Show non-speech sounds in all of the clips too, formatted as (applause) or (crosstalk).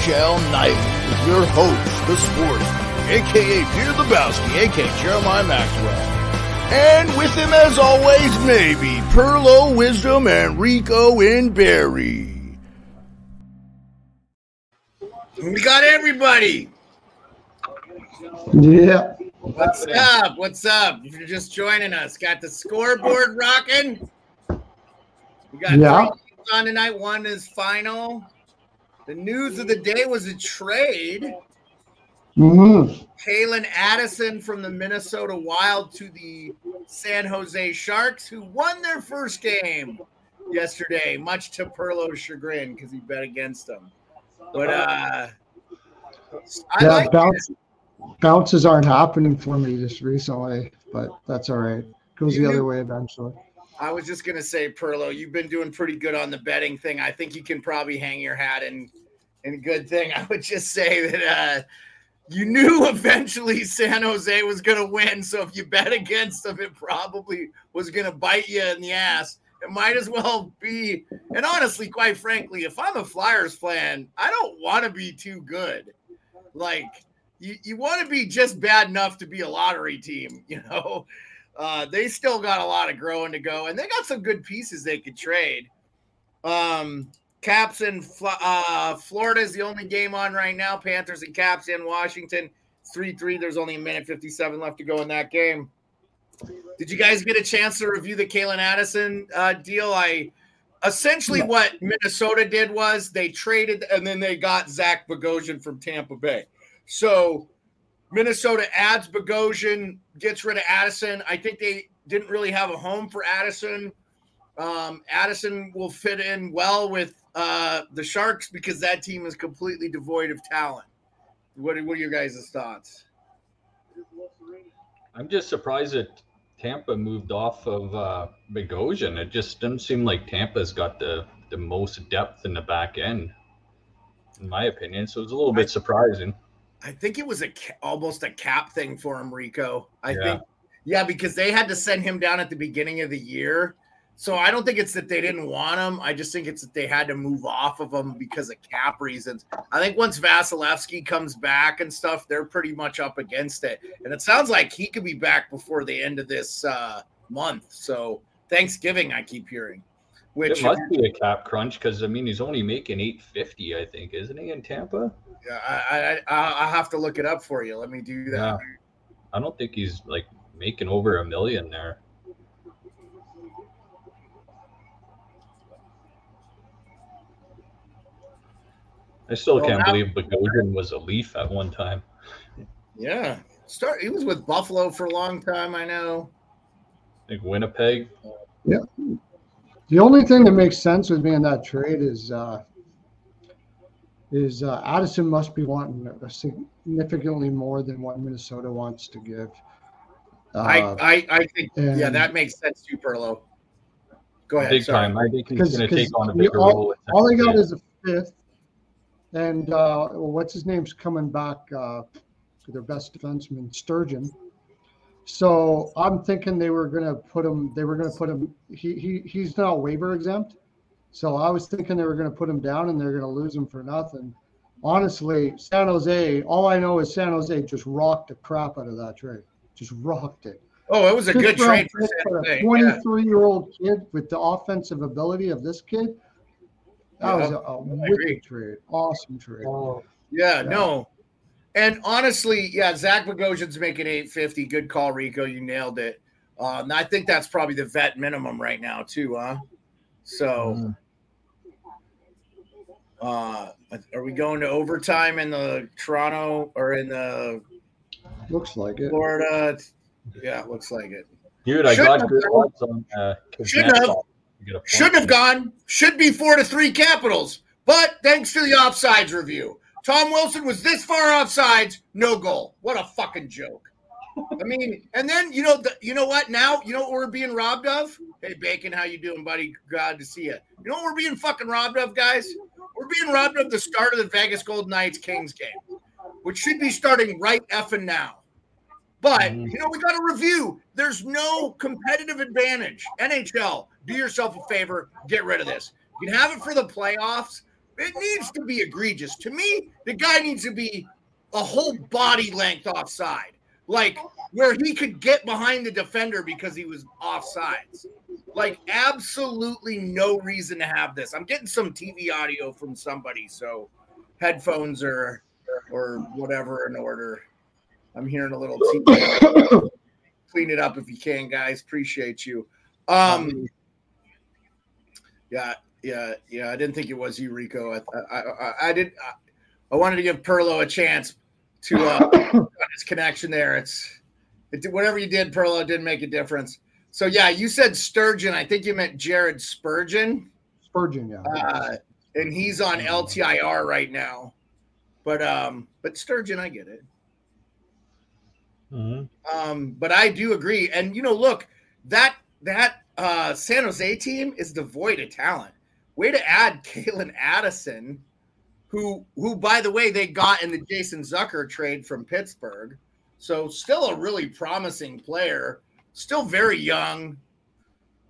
NHL Night with your host, the sports, aka Peter Lebowski, aka Jeremiah Maxwell. And with him, as always, maybe Pearlo Wisdom and Rico in Barry. We got everybody. Yeah. What's up? What's up? If you're just joining us, got the scoreboard rocking. We got Yeah. three games on tonight. One is final. The news of the day was a trade. hmm Calen Addison from the Minnesota Wild to the San Jose Sharks, who won their first game yesterday, much to Pearlo's chagrin because he bet against them. But uh, I Yeah, like bounce, bounces aren't happening for me just recently, but that's all right. Goes the You other way eventually. I was just gonna say, Pearlo, you've been doing pretty good on the betting thing. I think you can probably hang your hat in in good thing. (laughs) I would just say that uh you knew (laughs) eventually San Jose was gonna win. So if you bet against them, it probably was gonna bite you in the ass. It might as well be. And honestly, quite frankly, if I'm a Flyers fan, I don't want to be too good. Like you, you want to be just bad enough to be a lottery team, (laughs) you know. Uh, they still got a lot of growing to go, and they got some good pieces they could trade. Um, Caps in uh, Florida is the only game on right now. Panthers and Caps in Washington. 3 3. There's only a minute 57 left to go in that game. Did you guys get a chance to review the Calen Addison uh, deal? I essentially what Minnesota did was they traded and then they got Zach Bogosian from Tampa Bay. So Minnesota adds Bogosian, gets rid of Addison. I think they didn't really have a home for Addison. Um, Addison will fit in well with uh, the Sharks because that team is completely devoid of talent. What are, what are your guys' thoughts? I'm just surprised that Tampa moved off of uh, Bogosian. It just doesn't seem like Tampa's got the, the most depth in the back end, in my opinion. So it's a little bit surprising. I think it was a almost a cap thing for him, Rico. I Yeah. think, yeah, because they had to send him down at the beginning of the year. So I don't think it's that they didn't want him. I just think it's that they had to move off of him because of cap reasons. I think once Vasilevskiy comes back and stuff, they're pretty much up against it. And it sounds like he could be back before the end of this uh, month. So Thanksgiving, I keep hearing. Which It must be a cap crunch because I mean he's only making 850, I think, isn't he in Tampa? Yeah, I, I, I, I have to look it up for you. Let me do that. Yeah. I don't think he's like making over a million there. I still Well, can't now- believe Bogosian was a Leaf at one time. Yeah. Start. He was with Buffalo for a long time. I know. Like Winnipeg. The only thing that makes sense with me in that trade is uh, is uh, Addison must be wanting significantly more than what Minnesota wants to give. I, Uh, I, I think, yeah, that makes sense too, Pearlo. Go ahead. Big sorry. time. I think he's going to take on a we- bigger all, role. all they got is a fifth, and uh, what's his name's coming back uh, their best defenseman, Sturgeon. So I'm thinking they were gonna put him. They were gonna put him. He he he's now waiver exempt. So I was thinking they were gonna put him down and they're gonna lose him for nothing. Honestly, San Jose. All I know is San Jose just rocked the crap out of that trade. Just rocked it. Oh, it was a good trade for San for Jose. a 23 year old kid with the offensive ability of this kid. That was a, a, a I agree. wicked trade. Awesome trade. Yeah, Yeah. no. And honestly, yeah, Zach Bogosian's making 850. Good call, Rico. You nailed it. Uh, and I think that's probably the vet minimum right now, too, huh? So, Mhm. uh, are we going to overtime in the Toronto or in the Looks like it. Florida? Yeah, it looks like it. Dude, I Shouldn't got have good gone. odds on uh, Shouldn't have. Kuznetsov to get a point. Shouldn't have gone. Should be four to three Capitals. But thanks to the offsides review, Tom Wilson was this far offsides, no goal. What a fucking joke. I mean, and then you know, the, you know what? Now you know what we're being robbed of. Hey, Bacon, how you doing, buddy? Glad to see you. You know what we're being fucking robbed of, guys? We're being robbed of the start of the Vegas Golden Knights Kings game, which should be starting right effing now. But Mhm. you know, we got to review. There's no competitive advantage. NHL, do yourself a favor, get rid of this. You can have it for the playoffs. It needs to be egregious. To me, the guy needs to be a whole body length offside, like where he could get behind the defender because he was offsides. Like, absolutely no reason to have this. I'm getting some TV audio from somebody, so headphones or or whatever in order. I'm hearing a little TV. Clean it up if you can, guys. Appreciate you. Um, yeah, yeah, yeah. I didn't think it was you, Rico. I, I, I, I did. I, I wanted to give Pearlo a chance to uh, (coughs) his connection there. It's it, did- whatever you did, Pearlo didn't make a difference. So yeah, you said Sturgeon. I think you meant Jared Spurgeon, Spurgeon, yeah. uh, and he's on LTIR right now. But um, but Sturgeon, I get it. Mhm. Um, but I do agree. And you know, look, that that uh San Jose team is devoid of talent. Way to add Calen Addison, who who by the way they got in the Jason Zucker trade from Pittsburgh. So still a really promising player, still very young.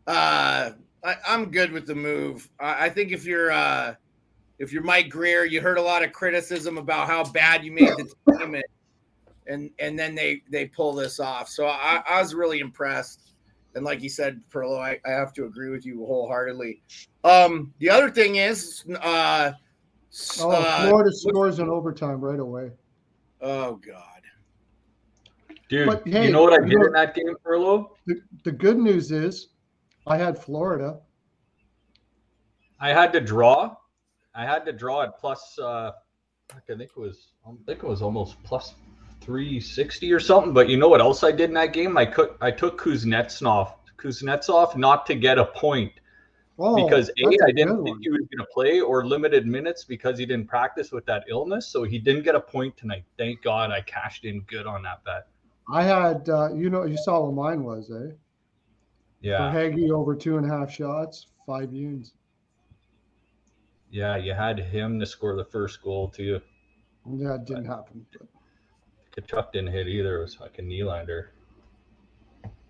Uh I, I'm good with the move. I, I think if you're uh if you're Mike Grier, you heard a lot of criticism about how bad you made the team and and and then they they pull this off. So I, I was really impressed. And like you said, Pearlo, I, I have to agree with you wholeheartedly. Um, the other thing is, uh, s- Oh, uh, Florida scores in overtime right away. oh god, Dude, But, hey, you know what I did in that game, Pearlo? The, the good news is I had Florida. I had to draw. I had to draw at plus. Uh, I think it was. I think it was almost plus three sixty or something. But you know what else I did in that game? I could. I took Kuznetsov. Kuznetsov not to get a point Oh, because a I didn't think he was going to play or limited minutes because he didn't practice with that illness. So he didn't get a point tonight. Thank God I cashed in good on that bet. I had, uh, you know, you saw what mine was, eh? Yeah, For Haggy over two and a half shots, five units. yeah. You had him to score the first goal too. Yeah, it didn't happen. But Tkachuk didn't hit either. It was fucking Nylander.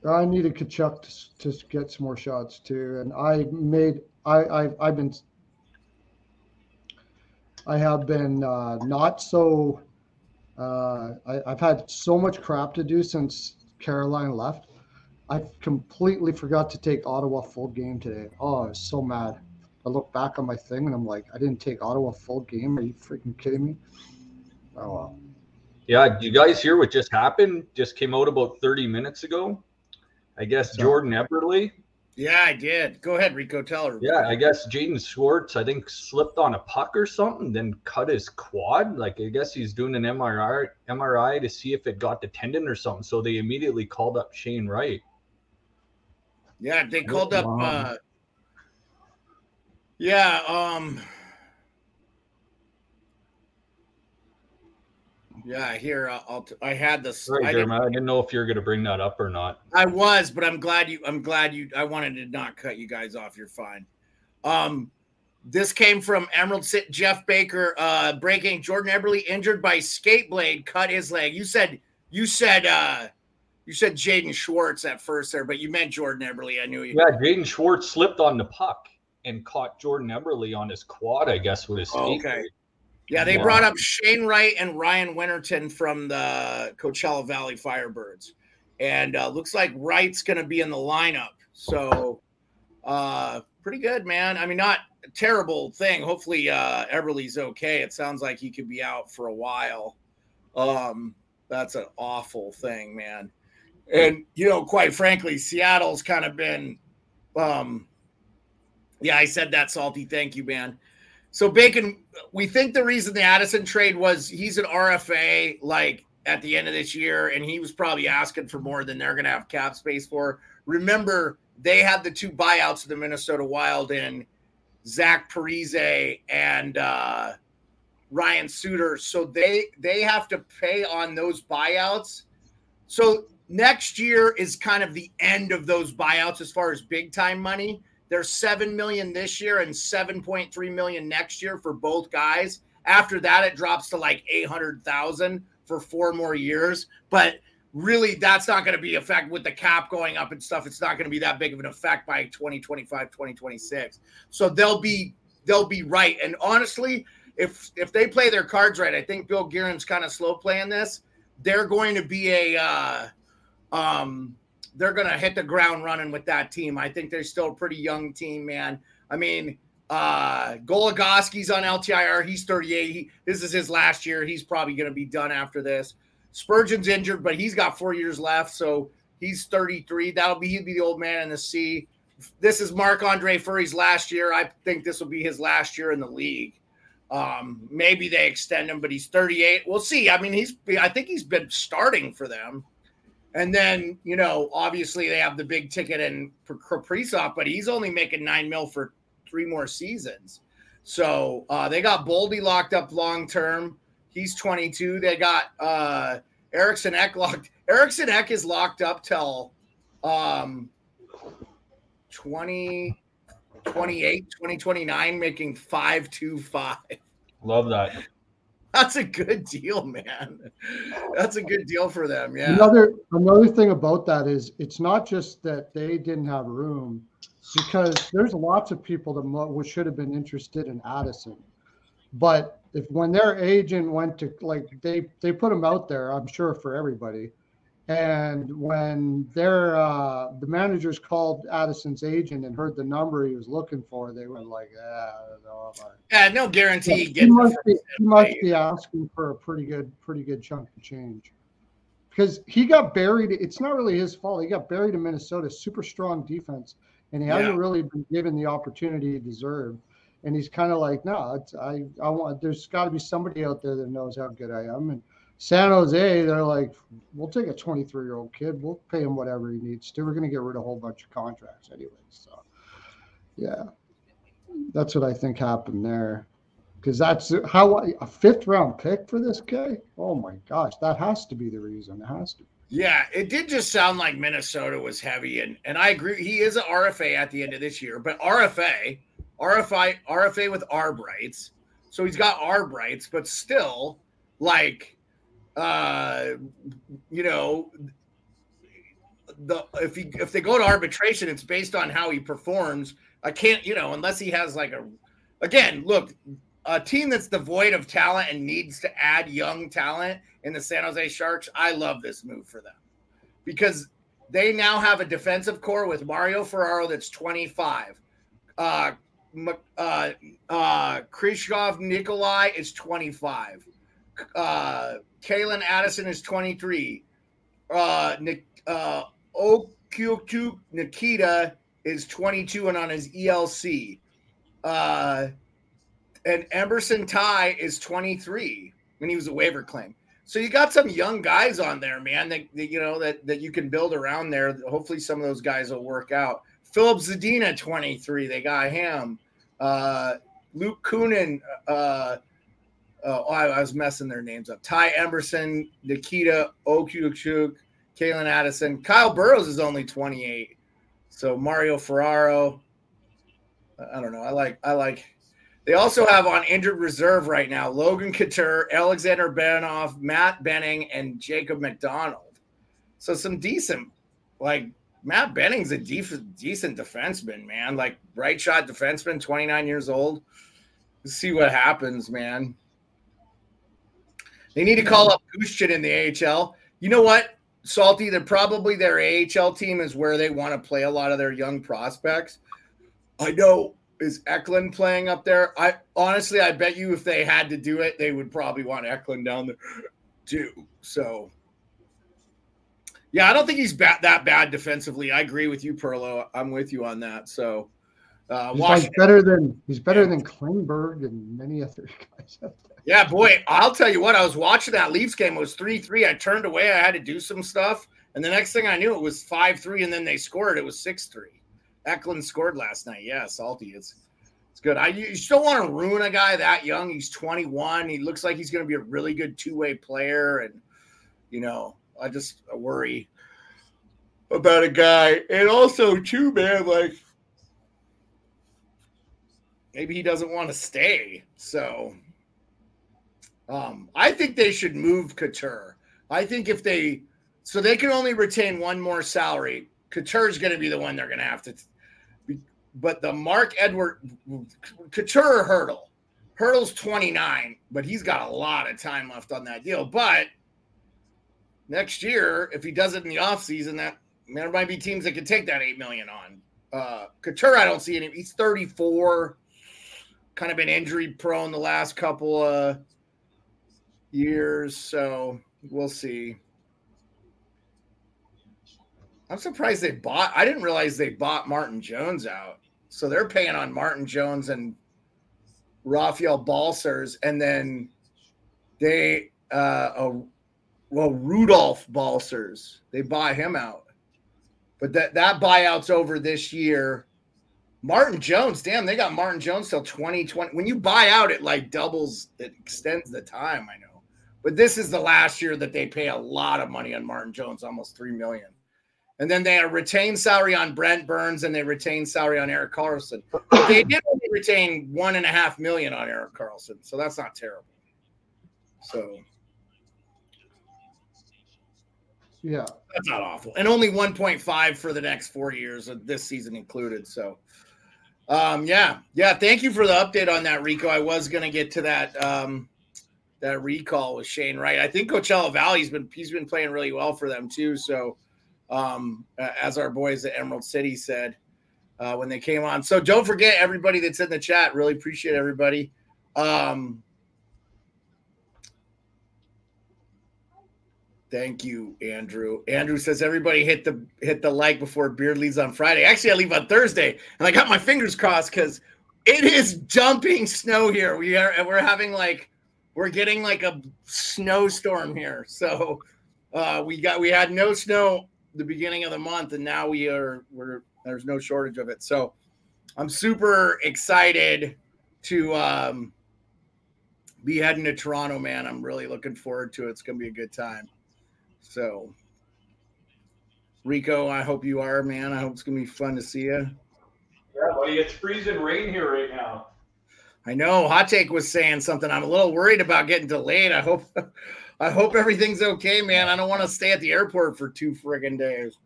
I needed Tkachuk to, to get some more shots too, and I made I, I I've been I have been uh, not so uh, I, I've had so much crap to do since Caroline left. I completely forgot to take Ottawa full game today. Oh, I was so mad. I look back on my thing and I'm like, I didn't take Ottawa full game. Are you freaking kidding me? Oh well. Yeah, you guys hear what just happened? Just came out about 30 minutes ago. I guess So- Jordan Eberle. yeah, I did. Go ahead, Rico. Tell her. Yeah, I guess Jaden Schwartz, I think, slipped on a puck or something, then cut his quad. Like, I guess he's doing an MRI, MRI to see if it got the tendon or something. So they immediately called up Shane Wright. Yeah, they called up. Uh, yeah, um, Yeah, here uh, I'll. T- I had this. Right, I, Jeremiah, didn't, didn't know if you're going to bring that up or not. I was, but I'm glad you. I'm glad you. I wanted to not cut you guys off. You're fine. Um, this came from Emerald City. Jeff Baker, uh, breaking Jordan Eberle injured by skate blade, cut his leg. You said. You said. uh You said Jaden Schwartz at first there, but you meant Jordan Eberle. I knew you. Yeah, Jaden Schwartz slipped on the puck and caught Jordan Eberle on his quad, I guess, with his skate. Oh, okay. blade. Yeah, they Yeah. brought up Shane Wright and Ryan Winterton from the Coachella Valley Firebirds. And uh, looks like Wright's going to be in the lineup. So, uh, pretty good, man. I mean, not a terrible thing. Hopefully, uh, Eberle's okay. It sounds like he could be out for a while. Um, that's an awful thing, man. And, you know, quite frankly, Seattle's kind of been, um, yeah, I said that salty. Thank you, man. So Bacon, we think the reason the Addison trade was he's an RFA like at the end of this year, and he was probably asking for more than they're going to have cap space for. Remember, they had the two buyouts of the Minnesota Wild in Zach Parise and uh, Ryan Suter, so they they have to pay on those buyouts. So next year is kind of the end of those buyouts as far as big time money. There's 7 million this year and 7.3 million next year for both guys. After that, it drops to like 800,000 for four more years. But really, that's not going to be effect with the cap going up and stuff. It's not going to be that big of an effect by 2025, 2026. So they'll be they'll be right. And honestly, if if they play their cards right, I think Bill Guerin's kind of slow playing this. They're going to be a uh, um, they're going to hit the ground running with that team. I think they're still a pretty young team, man. I mean, uh, Goligoski's on LTIR. He's 38. He, this is his last year. He's probably going to be done after this. Spurgeon's injured, but he's got four years left, so he's 33. That'll be he'll be the old man in the sea. This is Marc Andre Fleury's last year. I think this will be his last year in the league. Um, maybe they extend him, but he's 38. We'll see. I mean, he's I think he's been starting for them. And then, you know, obviously they have the big ticket and Kaprizov, but he's only making nine mil for three more seasons. So uh, they got Boldy locked up long term. He's 22. They got uh, Eriksson Ek locked. Eriksson Ek is locked up till um, 20, 28, 2029, making 525. Love that. (laughs) That's a good deal, man. That's a good deal for them. Yeah. Another another thing about that is it's not just that they didn't have room, because there's lots of people that should have been interested in Addison, but if when their agent went to like they they put him out there, I'm sure for everybody, and when their uh, the managers called Addison's agent and heard the number he was looking for, they were like, ah, I don't know I Yeah, no guarantee he must, be, he must be asking for a pretty good, pretty good chunk of change. Because he got buried. It's not really his fault. He got buried in Minnesota. Super strong defense, and he Yeah. hasn't really been given the opportunity he deserved. And he's kind of like, no, it's, I, I want. There's got to be somebody out there that knows how good I am. And San Jose, they're like, we'll take a 23 year old kid. We'll pay him whatever he needs to. We're going to get rid of a whole bunch of contracts anyway. So, yeah, that's what I think happened there because that's how a fifth round pick for this guy. Oh my gosh, that has to be the reason. It has to. Yeah, it did just sound like Minnesota was heavy, and and I agree. He is an RFA at the end of this year, but RFA, RFI, RFA with arb rights, so he's got arb rights, but still, like, uh, you know, the if he if they go to arbitration, it's based on how he performs. I can't, you know, unless he has like a, again, look, a team that's devoid of talent and needs to add young talent in the San Jose Sharks, I love this move for them because they now have a defensive core with Mario Ferraro that's 25. Uh, uh, uh, Krishkov Nikolai is 25. Uh, Calen Addison is 23. Uh, uh, Nikita is 22 and on his ELC. Uh, and Emerson Ty is 23 when he was a waiver claim. So you got some young guys on there, man. That, that, you know that that you can build around there. Hopefully, some of those guys will work out. Filip Zadina, 23. They got him. Uh, Luke Kunin, uh, oh, I, I was messing their names up. Ty Emberson, Nikita Okuduk, Calen Addison. Kyle Burroughs is only 28. So Mario Ferraro. I don't know. I like I like they also have on injured reserve right now Logan Couture, Alexander Benoff, Matt Benning, and Jacob MacDonald. So some decent, like Matt Benning's a def- decent defenseman, man. Like right shot defenseman, 29 years old. Let's see what happens, man. They need to call up Gushchin in the AHL. You know what, Salty? They're probably their AHL team is where they want to play a lot of their young prospects. I know is Eklund playing up there. I honestly, I bet you if they had to do it, they would probably want Eklund down there too. So, yeah, I don't think he's ba- that bad defensively. I agree with you, Pearlo. I'm with you on that. So, uh, he's like better than he's better than Klingberg and many other (laughs) guys out there. Yeah, boy, I'll tell you what. I was watching that Leafs game. It was three three. I turned away. I had to do some stuff, and the next thing I knew, it was five three, and then they scored. It was six three. Eklund scored last night. Yeah, salty. It's it's good. I you still want to ruin a guy that young. He's 21. He looks like he's going to be a really good two way player, and you know, I just worry about a guy. And also, too, man, like maybe he doesn't want to stay. So, um, I think they should move Couture. I think if they so they can only retain one more salary. Couture's going to be the one they're going to have to but the Mark Edward Couture hurdle, hurdle's 29, but he's got a lot of time left on that deal. But next year, if he does it in the offseason, that there might be teams that could take that eight million on. Uh Couture, I don't see any. He's 34, kind of been injury prone the last couple of years, so we'll see. I'm surprised they bought. I didn't realize they bought Martin Jones out. So they're paying on Martin Jones and Rafael Balcers, and then they uh well Rudolph Balcers. They buy him out. But that that buyout's over this year. Martin Jones, damn, they got Martin Jones till 2020. When you buy out, it like doubles, it extends the time, I know. But this is the last year that they pay a lot of money on Martin Jones, almost three million. And then they retain salary on Brent Burns and they retain salary on Erik Karlsson. But they did only retain one and a half million on Erik Karlsson, so that's not terrible. So yeah, that's not awful. And only 1.5 for the next four years uh, this season included. So um, yeah, yeah. Thank you for the update on that, Rico. I was gonna get to that um that recall with Shane Wright. I think Coachella Valley's been he's been playing really well for them too. So um, as our boys at Emerald City said uh, when they came on. So don't forget everybody that's in the chat. Really appreciate everybody. Um, thank you, Andrew. Andrew says everybody hit the hit the like before Beard leaves on Friday. Actually, I leave on Thursday, and I got my fingers crossed because it is dumping snow here. We are we're having like we're getting like a snowstorm here. So uh, we got we had no snow the beginning of the month, and now we are we're there's no shortage of it. So I'm super excited to um, be heading to Toronto, man. I'm really looking forward to it. It's gonna be a good time. So Rico, I hope you are, man. I hope it's gonna be fun to see you. Yeah, buddy, it's freezing rain here right now. I know. Hot Take was saying something. I'm a little worried about getting delayed. I hope (laughs) I hope everything's okay, man. I don't want to stay at the airport for two friggin' days.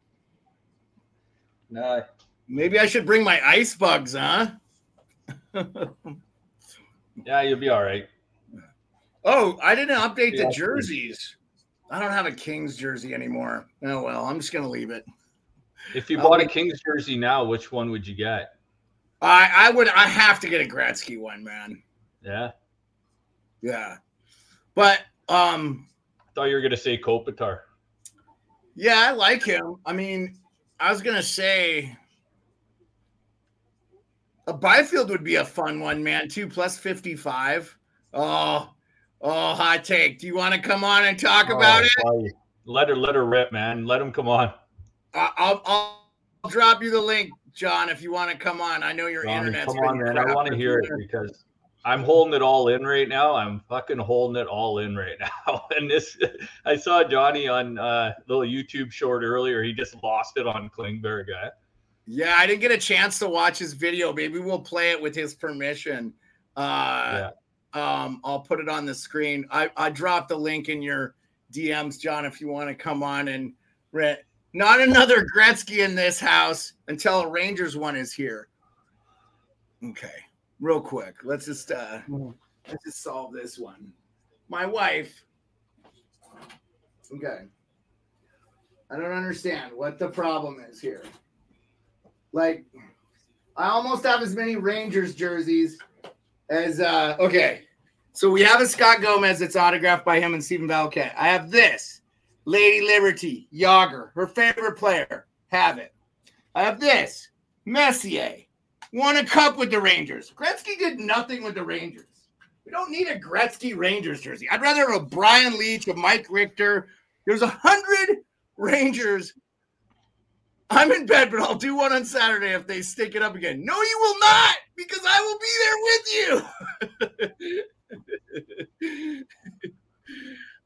No. Maybe I should bring my ice bugs, huh? (laughs) yeah, you'll be all right. Oh, I didn't update the jerseys. I don't have a Kings jersey anymore. Oh well, I'm just gonna leave it. If you bought a Kings jersey now, which one would you get? I I would I have to get a Gretzky one, man. Yeah. Yeah. But um, I thought you were gonna say Kopitar. Yeah, I like him. I mean, I was gonna say a Byfield would be a fun one, man. Two plus fifty-five. Oh, oh, hot take. Do you want to come on and talk oh, about it? Let her, let her rip, man. Let him come on. I'll, I'll, drop you the link, John, if you want to come on. I know your Johnny, internet's come on, man. I want to hear it because I'm holding it all in right now. I'm fucking holding it all in right (laughs) now. And this, I saw Johnny on a uh, little YouTube short earlier. He just lost it on Klingberg. Eh? Yeah, I didn't get a chance to watch his video. Maybe we'll play it with his permission. Uh, yeah. Um, I'll put it on the screen. I, I dropped the link in your DMs, John, if you want to come on and read. Not another Gretzky in this house until a Rangers one is here. Okay, real quick. Let's just uh let's just solve this one. My wife. Okay. I don't understand what the problem is here. Like, I almost have as many Rangers jerseys as uh okay. So we have a Scott Gomez that's autographed by him and Stephen Valiquette. I have this Lady Liberty, Jagr, her favorite player. Have it. I have this Messier, won a cup with the Rangers. Gretzky did nothing with the Rangers. We don't need a Gretzky Rangers jersey. I'd rather have a Brian Leetch, a Mike Richter. There's a hundred Rangers I'm in bed, but I'll do one on Saturday if they stick it up again. No, you will not, because I will be there with you. (laughs)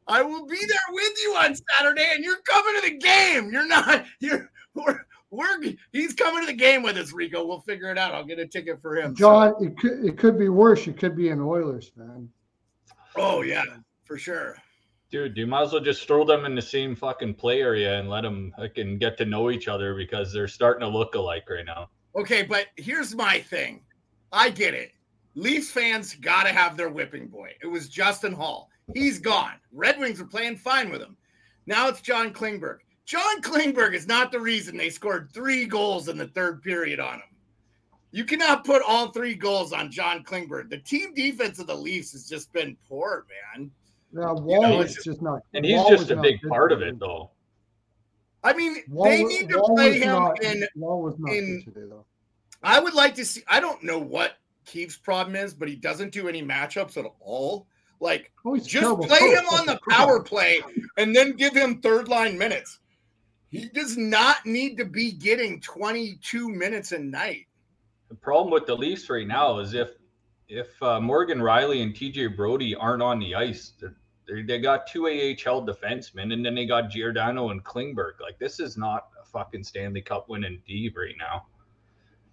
I will be there with you on Saturday, and you're coming to the game. You're not. You're. We're, we're. He's coming to the game with us, Rico. We'll figure it out. I'll get a ticket for him. John, so. it could. It could be worse. You could be an Oilers fan. Oh yeah, for sure. Dude, you might as well just throw them in the same fucking play area and let them fucking get to know each other because they're starting to look alike right now. Okay, but here's my thing. I get it. Leafs fans got to have their whipping boy. It was Justin Holl. He's gone. Red Wings are playing fine with him. Now it's John Klingberg. John Klingberg is not the reason they scored three goals in the third period on him. You cannot put all three goals on John Klingberg. The team defense of the Leafs has just been poor, man. Yeah, Wall you know, is just not. And he's Wall just a big part of it, though. I mean, Wall, they need to Wall play him not, in. Wall was not in, today, though. I would like to see. I don't know what Keefe's problem is, but he doesn't do any matchups at all. Like, oh, just terrible. play him on the power play and then give him third line minutes. He does not need to be getting 22 minutes a night. The problem with the Leafs right now is if if uh, Morgan Rielly and TJ Brodie aren't on the ice, they they got two AHL defensemen, and then they got Giordano and Klingberg. Like this is not a fucking Stanley Cup winning D right now.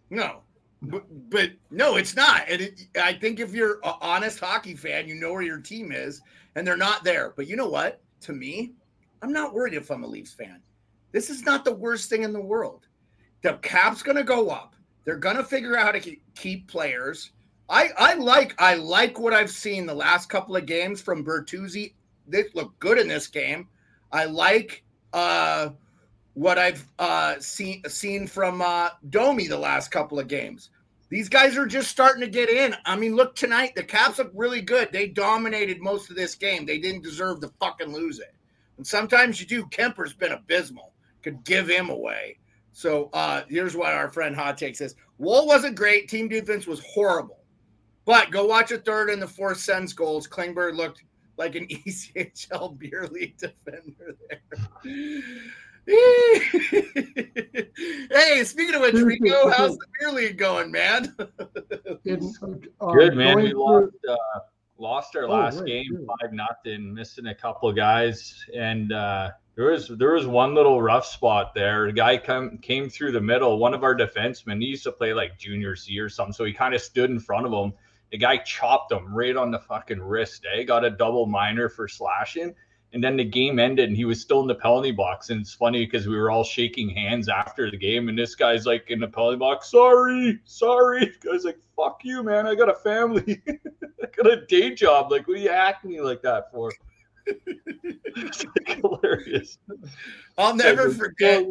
No, but, but no, it's not. And it, I think if you're an honest hockey fan, you know where your team is, and they're not there. But you know what? To me, I'm not worried if I'm a Leafs fan. This is not the worst thing in the world. The cap's going to go up. They're going to figure out how to keep players. I I like I like what I've seen the last couple of games from Bertuzzi. They look good in this game. I like uh, what I've uh, seen seen from uh, Domi the last couple of games. These guys are just starting to get in. I mean, look tonight. The Caps look really good. They dominated most of this game. They didn't deserve to fucking lose it. And sometimes you do. Kuemper's been abysmal. Could give him away. So uh, here's what our friend Hot Take says: Woll wasn't great. Team defense was horrible. But go watch a third and the fourth Sens goals. Klingberg looked like an (laughs) ECHL beer league defender there. (laughs) hey, speaking of which, Rico, how's the beer league going, man? (laughs) uh, Good, man. We lost, uh, lost our oh, last right, game five nothing, missing a couple of guys, and uh, there was there was one little rough spot there. A guy come came through the middle. One of our defensemen, he used to play like junior C or something, so he kind of stood in front of him the guy chopped him right on the fucking wrist. Eh? Got a double minor for slashing. And then the game ended and he was still in the penalty box. And it's funny because we were all shaking hands after the game. And this guy's like in the penalty box, sorry, sorry. (laughs) The guy's like, fuck you, man. I got a family. (laughs) I got a day job. Like, what are you acting me like that for? (laughs) it's like hilarious. I'll never forget.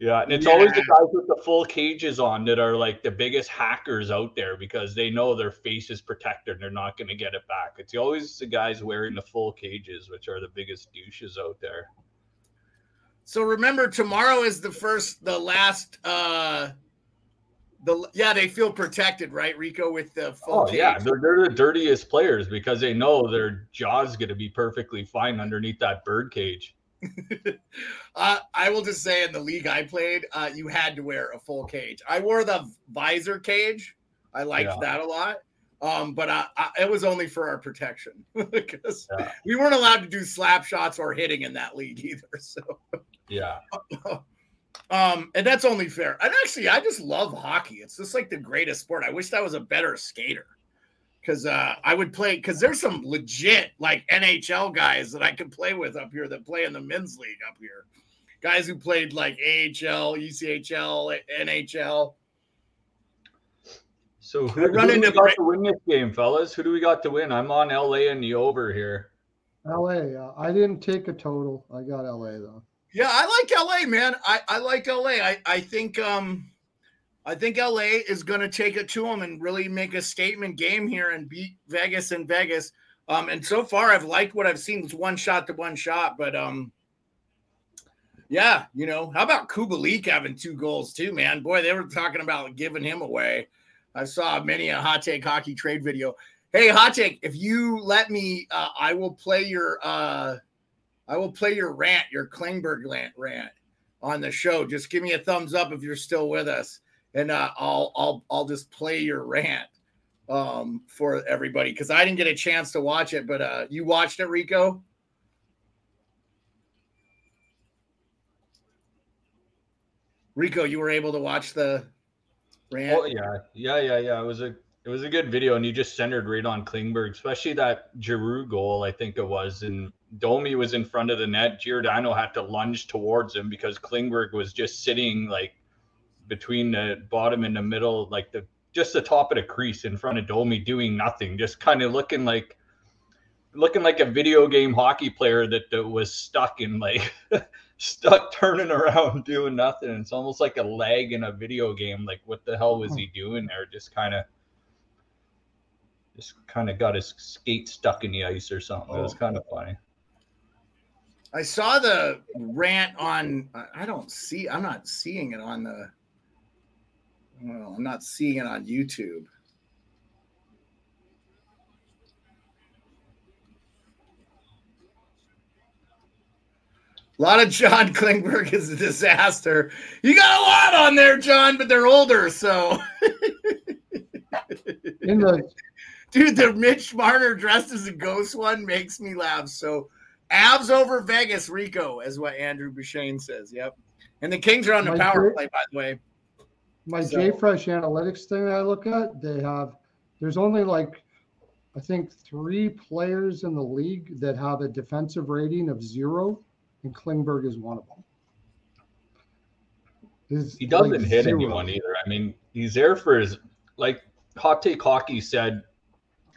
Yeah, and it's yeah. always the guys with the full cages on that are like the biggest hackers out there because they know their face is protected and they're not going to get it back. It's always the guys wearing the full cages, which are the biggest douches out there. So remember, tomorrow is the first, the last. uh the yeah, they feel protected, right, Rico? With the full oh cage. yeah, they're they're the dirtiest players because they know their jaw's going to be perfectly fine underneath that bird cage. (laughs) uh, I will just say in the league I played, uh, you had to wear a full cage. I wore the visor cage, I liked Yeah. that a lot. Um, but I, I, it was only for our protection (laughs) because Yeah. we weren't allowed to do slap shots or hitting in that league either. (laughs) So, Yeah. um, and that's only fair. And actually, I just love hockey. It's just like the greatest sport. I wish I was a better skater because uh, I would play because there's some legit like NHL guys that I could play with up here that play in the men's league up here. Guys who played like AHL, ECHL, NHL. So who, run who do we into got Bra- to win this game, fellas? Who do we got to win? I'm on LA and the over here. LA. Uh, I didn't take a total. I got LA though. Yeah, I like LA, man. I, I like LA. I, I think um I think LA is gonna take it to them and really make a statement game here and beat Vegas in Vegas. Um, and so far I've liked what I've seen. It's one shot to one shot, but um yeah, you know, how about Kubalik having two goals too, man? Boy, they were talking about giving him away. I saw many a hot take hockey trade video. Hey, hot take, if you let me, uh, I will play your uh I will play your rant, your Klingberg rant, rant on the show. Just give me a thumbs up if you're still with us, and uh, I'll I'll I'll just play your rant um, for everybody because I didn't get a chance to watch it, but uh, you watched it, Rico. Rico, you were able to watch the rant. Oh yeah, yeah, yeah, yeah. It was a it was a good video, and you just centered right on Klingberg, especially that Giroux goal. I think it was, and Domi was in front of the net. Giordano had to lunge towards him because Klingberg was just sitting like between the bottom and the middle, like the just the top of the crease in front of Domi, doing nothing, just kind of looking like looking like a video game hockey player that, that was stuck in like (laughs) stuck turning around (laughs) doing nothing. It's almost like a lag in a video game. Like what the hell was he hmm. doing there? Just kind of just kind of got his skate stuck in the ice or something. It was oh. kind of funny. I saw the rant on. I- I don't see. I'm not seeing it on the. Well, I'm not seeing it on YouTube. A lot of John (laughs) Klingberg is a disaster. You got a lot on there, John, but they're older, so the (laughs) dude, the Mitch Marner dressed as a ghost one makes me laugh. So, abs over Vegas, Rico, is what Andrew Bouchane says. Yep. And the Kings are on the My power favorite- play, by the way. My So- JFresh analytics thing I look at, they have there's only like I think three players in the league that have a defensive rating of zero, and Klingberg is one of them. Is He doesn't like hit zero. anyone either. I mean, he's there for his like Hot Take Hockey said,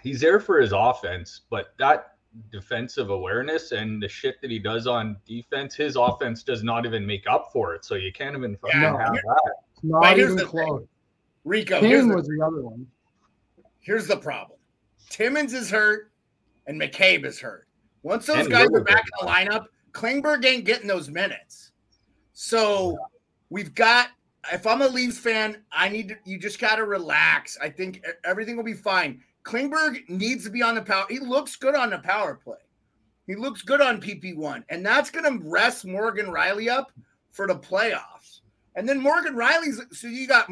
he's there for his offense, but that defensive awareness and the shit that he does on defense, his offense does not even make up for it. So you can't even Yeah. have that. It's not But here's even the thing. close. Rico, here's the, was the other one. here's the problem. Timmins is hurt and McCabe is hurt. Once those And guys are back in the lineup, Klingberg ain't getting those minutes. So we've got. If I'm a Leafs fan, I need to. You just got to relax. I think everything will be fine. Klingberg needs to be on the power. He looks good on the power play. He looks good on PP one, and that's going to rest Morgan Rielly up for the playoffs. And then Morgan Rielly's. So you got.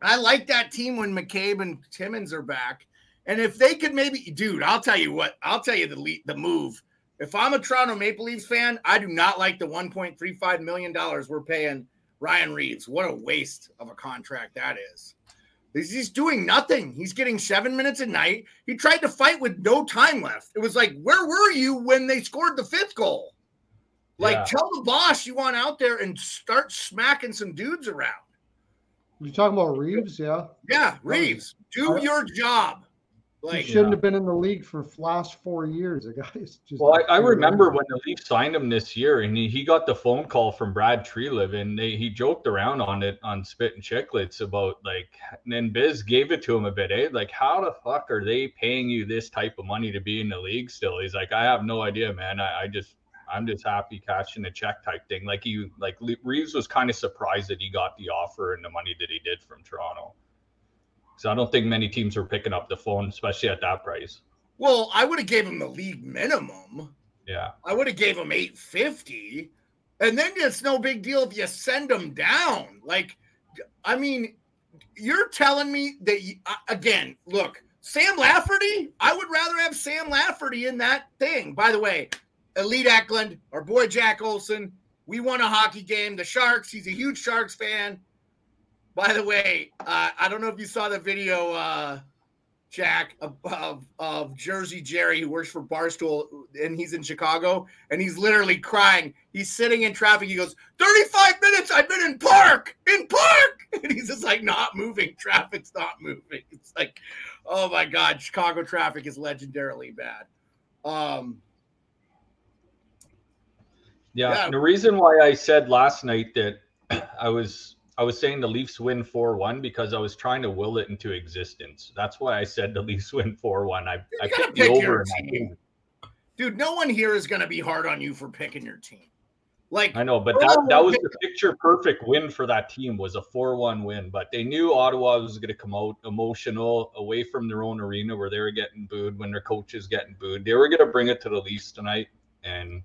I like that team when McCabe and Timmins are back. And if they could maybe, dude, I'll tell you what. I'll tell you the the move. If I'm a Toronto Maple Leafs fan, I do not like the 1.35 million dollars we're paying Ryan Reaves. What a waste of a contract that is. He's doing nothing. He's getting seven minutes a night. He tried to fight with no time left. It was like, where were you when they scored the fifth goal? Like, Yeah. tell the boss you want out there and start smacking some dudes around. You're talking about Reaves, yeah. Yeah, Reeves, do I- your job. He shouldn't have been in the league for last four years, the guys. Just Well, I, I remember when the Leafs signed him this year, and he, he got the phone call from Brad Treliv, and they, he joked around on it on Spittin' Chiclets about like, and then Biz gave it to him a bit, eh? Like, how the fuck are they paying you this type of money to be in the league still? He's like, I have no idea, man. I, I just, I'm just happy catching a check type thing. Like he, like Reaves was kind of surprised that he got the offer and the money that he did from Toronto. So I don't think many teams were picking up the phone, especially at that price. well, I would have gave him the league minimum. Yeah. I would have gave him 850. And then it's no big deal if you send him down. Like, I mean, you're telling me that you, uh, again? Look, Sam Lafferty. I would rather have Sam Lafferty in that thing. By the way, Elite Eklund, our boy Jack Olson. We won a hockey game. The Sharks. He's a huge Sharks fan. By the way, uh, I don't know if you saw the video. Uh, Jack of, of, Jersey Jerry, who works for Barstool, and he's in Chicago, and he's literally crying. He's sitting in traffic. He goes, 35 minutes, I've been in park, in park. (laughs) And he's just like not moving. Traffic's not moving. It's like, oh my God, Chicago traffic is legendarily bad. Um, yeah, yeah. the reason why I said last night that (clears throat) I was I was saying the Leafs win 4 1 because I was trying to will it into existence. That's why I said the Leafs (laughs) win 4 1. I, I picked pick the over. Dude, no one here is going to be hard on you for picking your team. Like I know, but that, that was the picture perfect win for that team was a 4-1 win. But they knew Ottawa was gonna come out emotional away from their own arena where they were getting booed when their coach is getting booed. They were gonna bring it to the Leafs tonight. And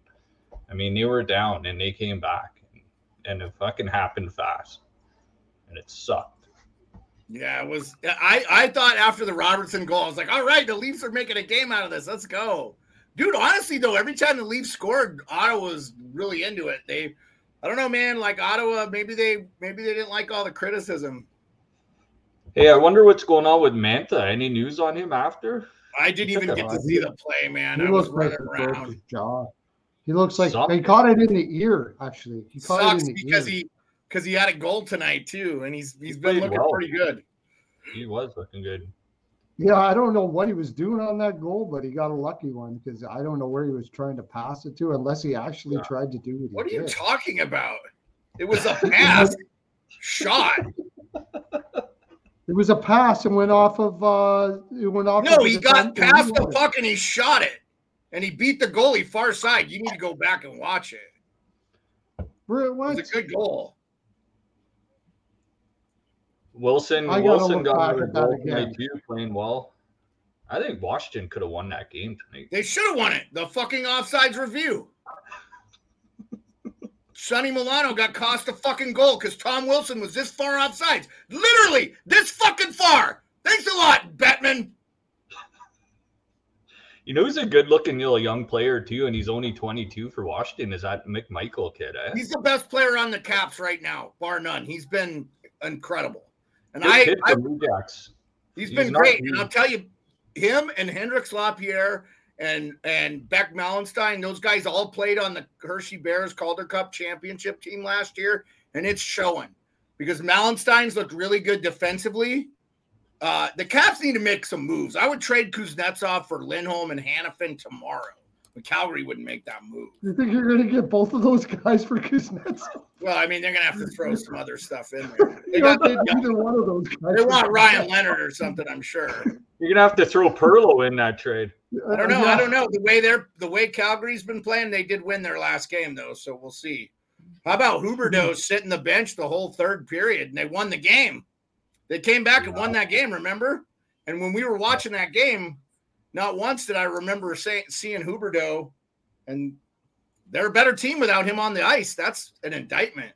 I mean they were down and they came back and, and it fucking happened fast and it sucked. Yeah, it was. I I thought after the Robertson goal, I was like, all right, the Leafs are making a game out of this. Let's go, dude. Honestly, though, every time the Leafs scored, Ottawa was really into it. They, I don't know, man. Like Ottawa, maybe they maybe they didn't like all the criticism. Hey, I wonder what's going on with Mantha. Any news on him after? I didn't even get to see the play, man. He I was running around. Jaw. He looks like Something. he caught it in the ear. Actually, he caught Sucks it in the because ear. he because he had a goal tonight too, and he's he's been looking well. pretty good. He was looking good. Yeah, I don't know what he was doing on that goal, but he got a lucky one because I don't know where he was trying to pass it to, unless he actually yeah. tried to do it. What are did. you talking about? It was a (laughs) pass shot. It was a pass and went off of uh it went off. No, he got past the puck and he shot it. And he beat the goalie far side. You need to go back and watch it. What? It was a good goal. Wilson Wilson got a goal tonight too, playing well. I think Washington could have won that game tonight. They should have won it. The fucking offsides review. Sonny Milano got cost a fucking goal because Tom Wilson was this far offsides. Literally this fucking far. Thanks a lot, Bettman. You know, he's a good looking little young player too, and he's only 22 for Washington. Is that McMichael kid? Eh? He's the best player on the Caps right now, bar none. He's been incredible. And I, I he's, he's been great. And I'll tell you, him and Hendrix Lapierre and and Beck Malenstyn, those guys all played on the Hershey Bears Calder Cup championship team last year, and it's showing because Malenstyn's looked really good defensively. Uh, the Caps need to make some moves. I would trade Kuznetsov for Lindholm and Hanifin tomorrow. But Calgary wouldn't make that move. You think you're going to get both of those guys for Kuznetsov? Well, I mean, they're going to have to throw some other stuff in there. (laughs) They, got, they, either one of those guys. They want Ryan Leonard or something, I'm sure. You're going to have to throw Pearlo in that trade. I don't know. I don't know. The way they're the way Calgary's been playing, they did win their last game though, so we'll see. How about Huberdeau sitting the bench the whole third period and they won the game? They came back and won that game, remember? And when we were watching that game, not once did I remember say, seeing Huberdeau, and they're a better team without him on the ice. That's an indictment.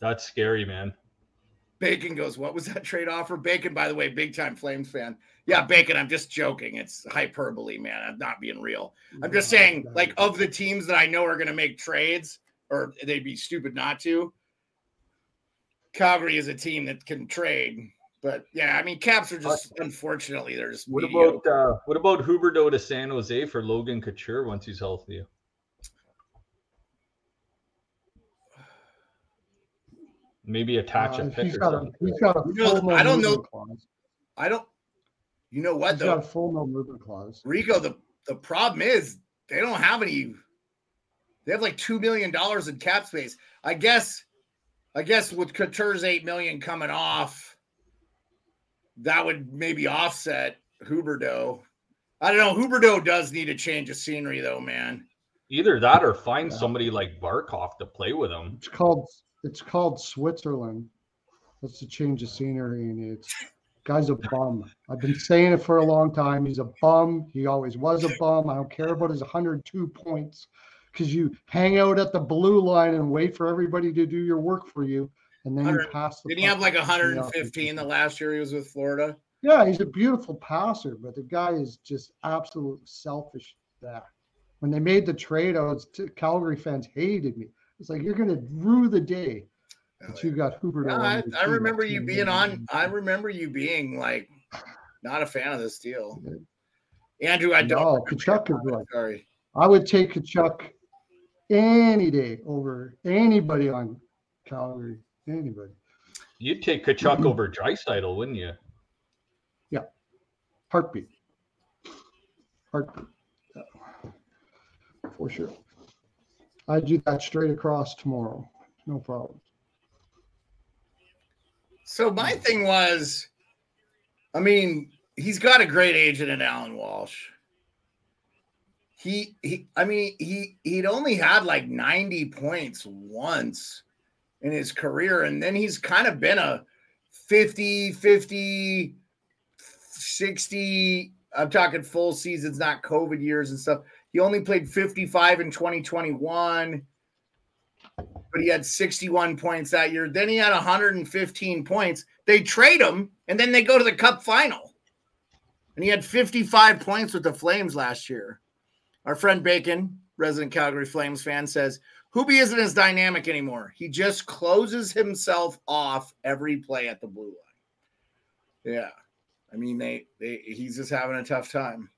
That's scary, man. Bacon goes, What was that trade offer? Bacon, by the way, big time Flames fan. Yeah, Bacon, I'm just joking. It's hyperbole, man. I'm not being real. I'm just saying, like, of the teams that I know are going to make trades, or they'd be stupid not to, Calgary is a team that can trade. But yeah, I mean, Caps are just unfortunately there's. What mediocre. about uh, what about Huberdeau to San Jose for Logan Couture once he's healthy? Maybe attach uh, a pick. He's got a, he's got a you know, I don't know. Clause. I don't. You know what he's though? Got a full no movement clause. Rico, the the problem is they don't have any. They have like two million dollars in cap space. I guess. I guess with Couture's eight million coming off that would maybe offset Huberdeau. I don't know. Huberdeau does need a change of scenery, though, man. Either that or find yeah. somebody like Barkov to play with him. It's called it's called Switzerland. That's a change of scenery, and it's guy's a bum. I've been saying it for a long time. He's a bum. He always was a bum. I don't care about his 102 points because you hang out at the blue line and wait for everybody to do your work for you and then he passed the Did he have like 115 the last year he was with Florida? Yeah, he's a beautiful passer, but the guy is just absolutely selfish. That when they made the trade, I was t- Calgary fans hated me. It's like you're going to rue the day that you got Hubert. On I, I remember you being on. I remember you being like not a fan of this deal. Andrew, I don't. No, Tkachuk is like Sorry. I would take Tkachuk any day over anybody on Calgary. Anybody. You'd take Tkachuk over Draisaitl, wouldn't you? Yeah, heartbeat. Heartbeat. Yeah. For sure. I'd do that straight across tomorrow. No problem. So my hmm. thing was, I mean, he's got a great agent in Alan Walsh. He he I mean he he'd only had like 90 points once in his career and then he's kind of been a 50 50 60 I'm talking full seasons not covid years and stuff. He only played 55 in 2021 but he had 61 points that year. Then he had 115 points. They trade him, and then they go to the Cup final. And he had 55 points with the Flames last year. Our friend Bacon, resident Calgary Flames fan, says Hoobie isn't as dynamic anymore. He just closes himself off every play at the blue line. Yeah, I mean they, they he's just having a tough time.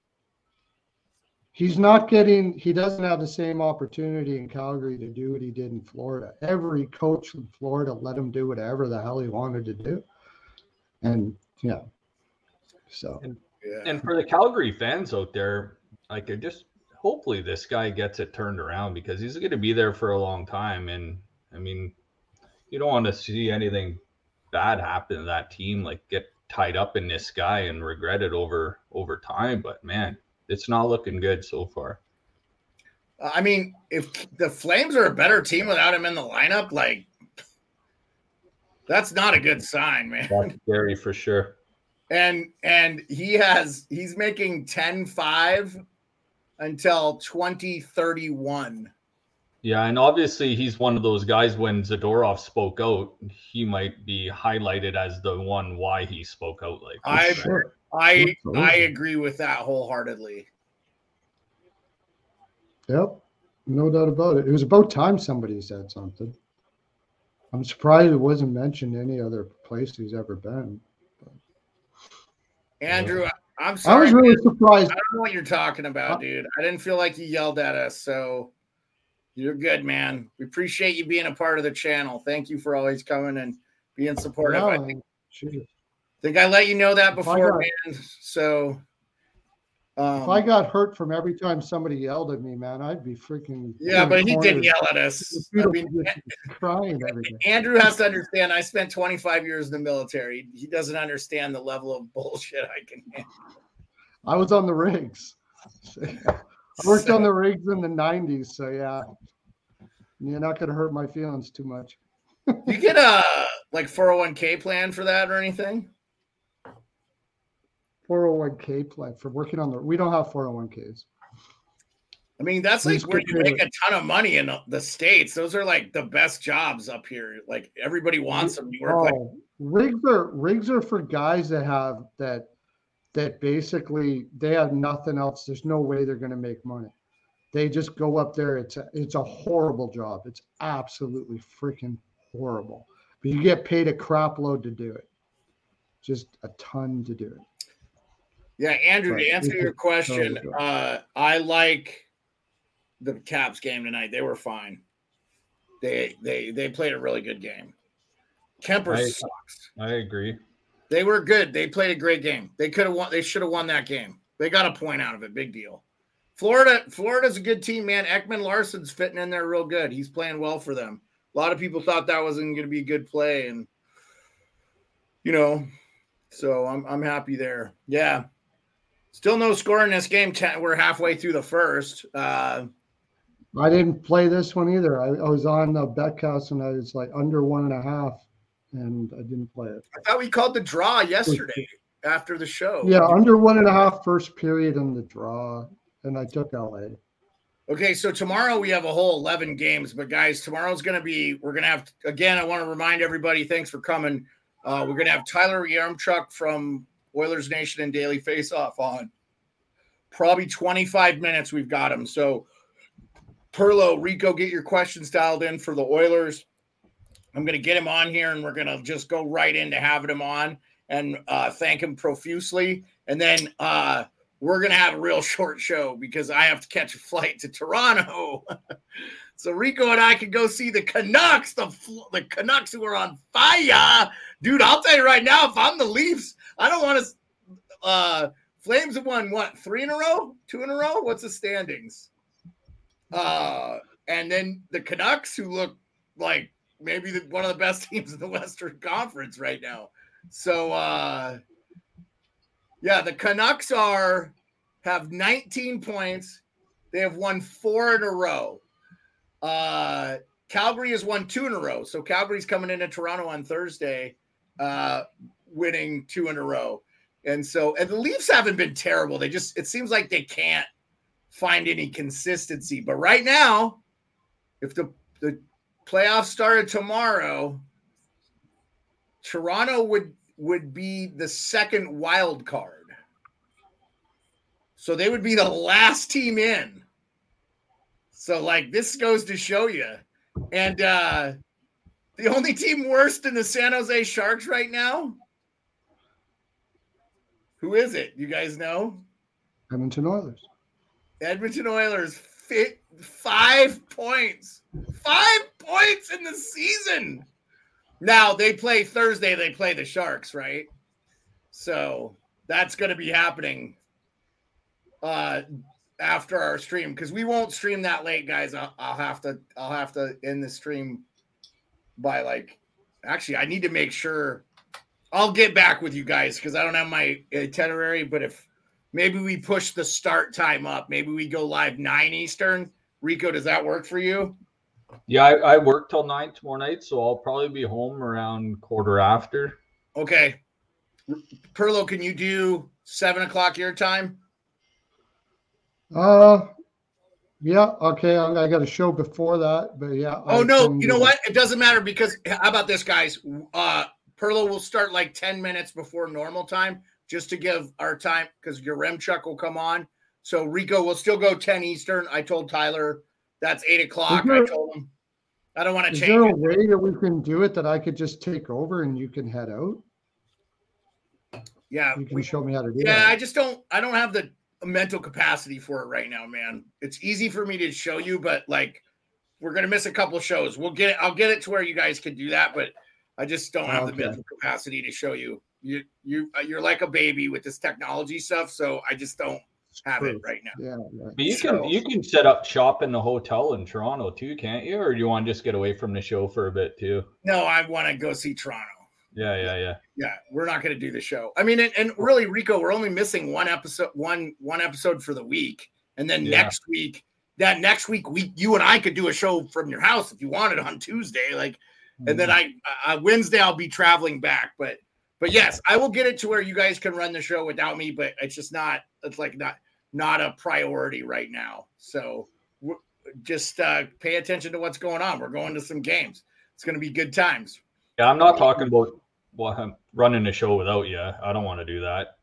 He's not getting, he doesn't have the same opportunity in Calgary to do what he did in Florida. Every coach in Florida let him do whatever the hell he wanted to do. And yeah. So Yeah, And for the Calgary fans out there, like they're just hopefully this guy gets it turned around because he's going to be there for a long time. And I mean, you don't want to see anything bad happen to that team, like get tied up in this guy and regret it over over time. But man, it's not looking good so far. Uh, I mean, if the Flames are a better team without him in the lineup, like that's not a good sign, man. That's scary for sure. and and he has he's making 10-5 until 2031 Yeah, and obviously he's one of those guys when Zadorov spoke out, he might be highlighted as the one why he spoke out like I- sure. i Absolutely. i agree with that wholeheartedly Yep. No doubt about it. It was about time somebody said something. I'm surprised it wasn't mentioned any other place he's ever been. andrew I- i'm sorry. I was really man. surprised. i don't know what you're talking about uh, dude i didn't feel like you yelled at us so you're good man we appreciate you being a part of the channel thank you for always coming and being supportive i think, geez. think i let you know that before man so um, If I got hurt from every time somebody yelled at me, man, I'd be freaking. yeah but he didn't yell at us I mean, (laughs) crying. Andrew has to understand. I spent 25 years in the military. He doesn't understand the level of bullshit I can handle. I was on the rigs. (laughs) I worked on the rigs in the '90s, so yeah, you're not gonna hurt my feelings too much. You get a like 401k plan for that or anything? 401k plan for working on the. We don't have 401ks. I mean, that's like where you make a ton of money in the states. Those are like the best jobs up here. Like everybody wants them. You work like Oh, rigs are rigs are for guys that have that that basically they have nothing else. There's no way they're going to make money. They just go up there. It's a, it's a horrible job. It's absolutely freaking horrible. But you get paid a crap load to do it. Just a ton to do it. Yeah, Andrew, to answer your question, uh, I like the Caps game tonight. They were fine. They they they played a really good game. Kemper I- sucks. I agree. They were good. They played a great game. They could have won. They should have won that game. They got a point out of it. Big deal. Florida, Florida's a good team, man. Ekman Larsson's fitting in there real good. He's playing well for them. A lot of people thought that wasn't going to be a good play, and you know, so I'm I'm happy there. Yeah. Still no score in this game. Ten, we're halfway through the first. Uh, I didn't play this one either. I, I was on the Betcast and I was like under one and a half, and I didn't play it. I thought we called the draw yesterday after the show. Yeah, under one and a half first period in the draw, and I took LA. Okay, so tomorrow we have a whole 11 games, but guys, tomorrow's going to be, we're going to have, again, I want to remind everybody, thanks for coming. Uh, we're going to have Tyler Yaremchuk from Oilers Nation and Daily Face Off on. Probably 25 minutes we've got him. So, Pearlo, Rico, get your questions dialed in for the Oilers. I'm going to get him on here and we're going to just go right into having him on and uh, thank him profusely. And then, uh, we're going to have a real (laughs) short show because I have to catch a flight to Toronto. (laughs) so Rico and I can go see the Canucks, the the Canucks who are on fire. Dude, I'll tell you right now, if I'm the Leafs, I don't want to. Uh, Flames have won what three in a row, two in a row. What's the standings? Uh, and then the Canucks, who look like maybe the, one of the best (laughs) teams in the Western Conference right now. So uh, yeah, the Canucks are have 19 points. They have won four in a row. Uh, Calgary has won two in a row. So Calgary's coming into Toronto on Thursday, uh, winning two in a row. And so, and the Leafs haven't been terrible. They just, it seems like they can't find any consistency. But right now, if the, the playoffs started tomorrow, Toronto would would be the second wild card. So they would be the last team in. So like this goes to show you. And uh the only team worse than the San Jose Sharks right now. Who is it? You guys know? Edmonton Oilers. Edmonton Oilers fit five points. Five points in the season. Now they play Thursday, they play the Sharks, right? So that's going to be happening uh after our stream because we won't stream that late, guys. I'll, I'll have to I'll have to end the stream by like actually I need to make sure I'll get back with you guys because I don't have my itinerary, but if maybe we push the start time up, maybe we go live nine Eastern. Rico, does that work for you? Yeah, I, I work till nine tomorrow night, so I'll probably be home around quarter after. Okay. Pearlo, can you do seven o'clock your time? Uh, yeah. Okay. I, I got a show before that, but yeah. Oh I no! You know what? It doesn't matter because how about this, guys? Uh, Pearlo will start like ten minutes before normal time, just to give our time because your Remchuck will come on. So Rico will still go ten Eastern. I told Tyler that's eight o'clock. Is I told him I don't want to change. Is there a it. way that we can do it that I could just take over and you can head out? Yeah, You can we- show me how to do yeah. that. I just don't. I don't have the mental capacity for it right now, man. It's easy for me to show you, but like we're gonna miss a couple shows. We'll get it. I'll get it to where you guys can do that, but I just don't have the mental capacity to show you. You you uh, you're like a baby with this technology stuff, so I just don't have it right now. Yeah. yeah. But you So- can you can set up shop in the hotel in Toronto too, can't you? Or do you want to just get away from the show for a bit too? No, I want to go see Toronto. Yeah, yeah, yeah. Yeah, we're not going to do the show. I mean, and, and really, Rico, we're only missing one episode, one one episode for the week, and then Yeah. next week, that next week, we you and I could do a show from your house if you wanted on Tuesday, like, and then I uh, Wednesday I'll be traveling back, but but yes, I will get it to where you guys can run the show without me, but it's just not it's like not not a priority right now. So just uh, pay attention to what's going on. We're going to some games. It's going to be good times. Yeah, I'm not talking about well, I'm running a show without you. I don't want to do that.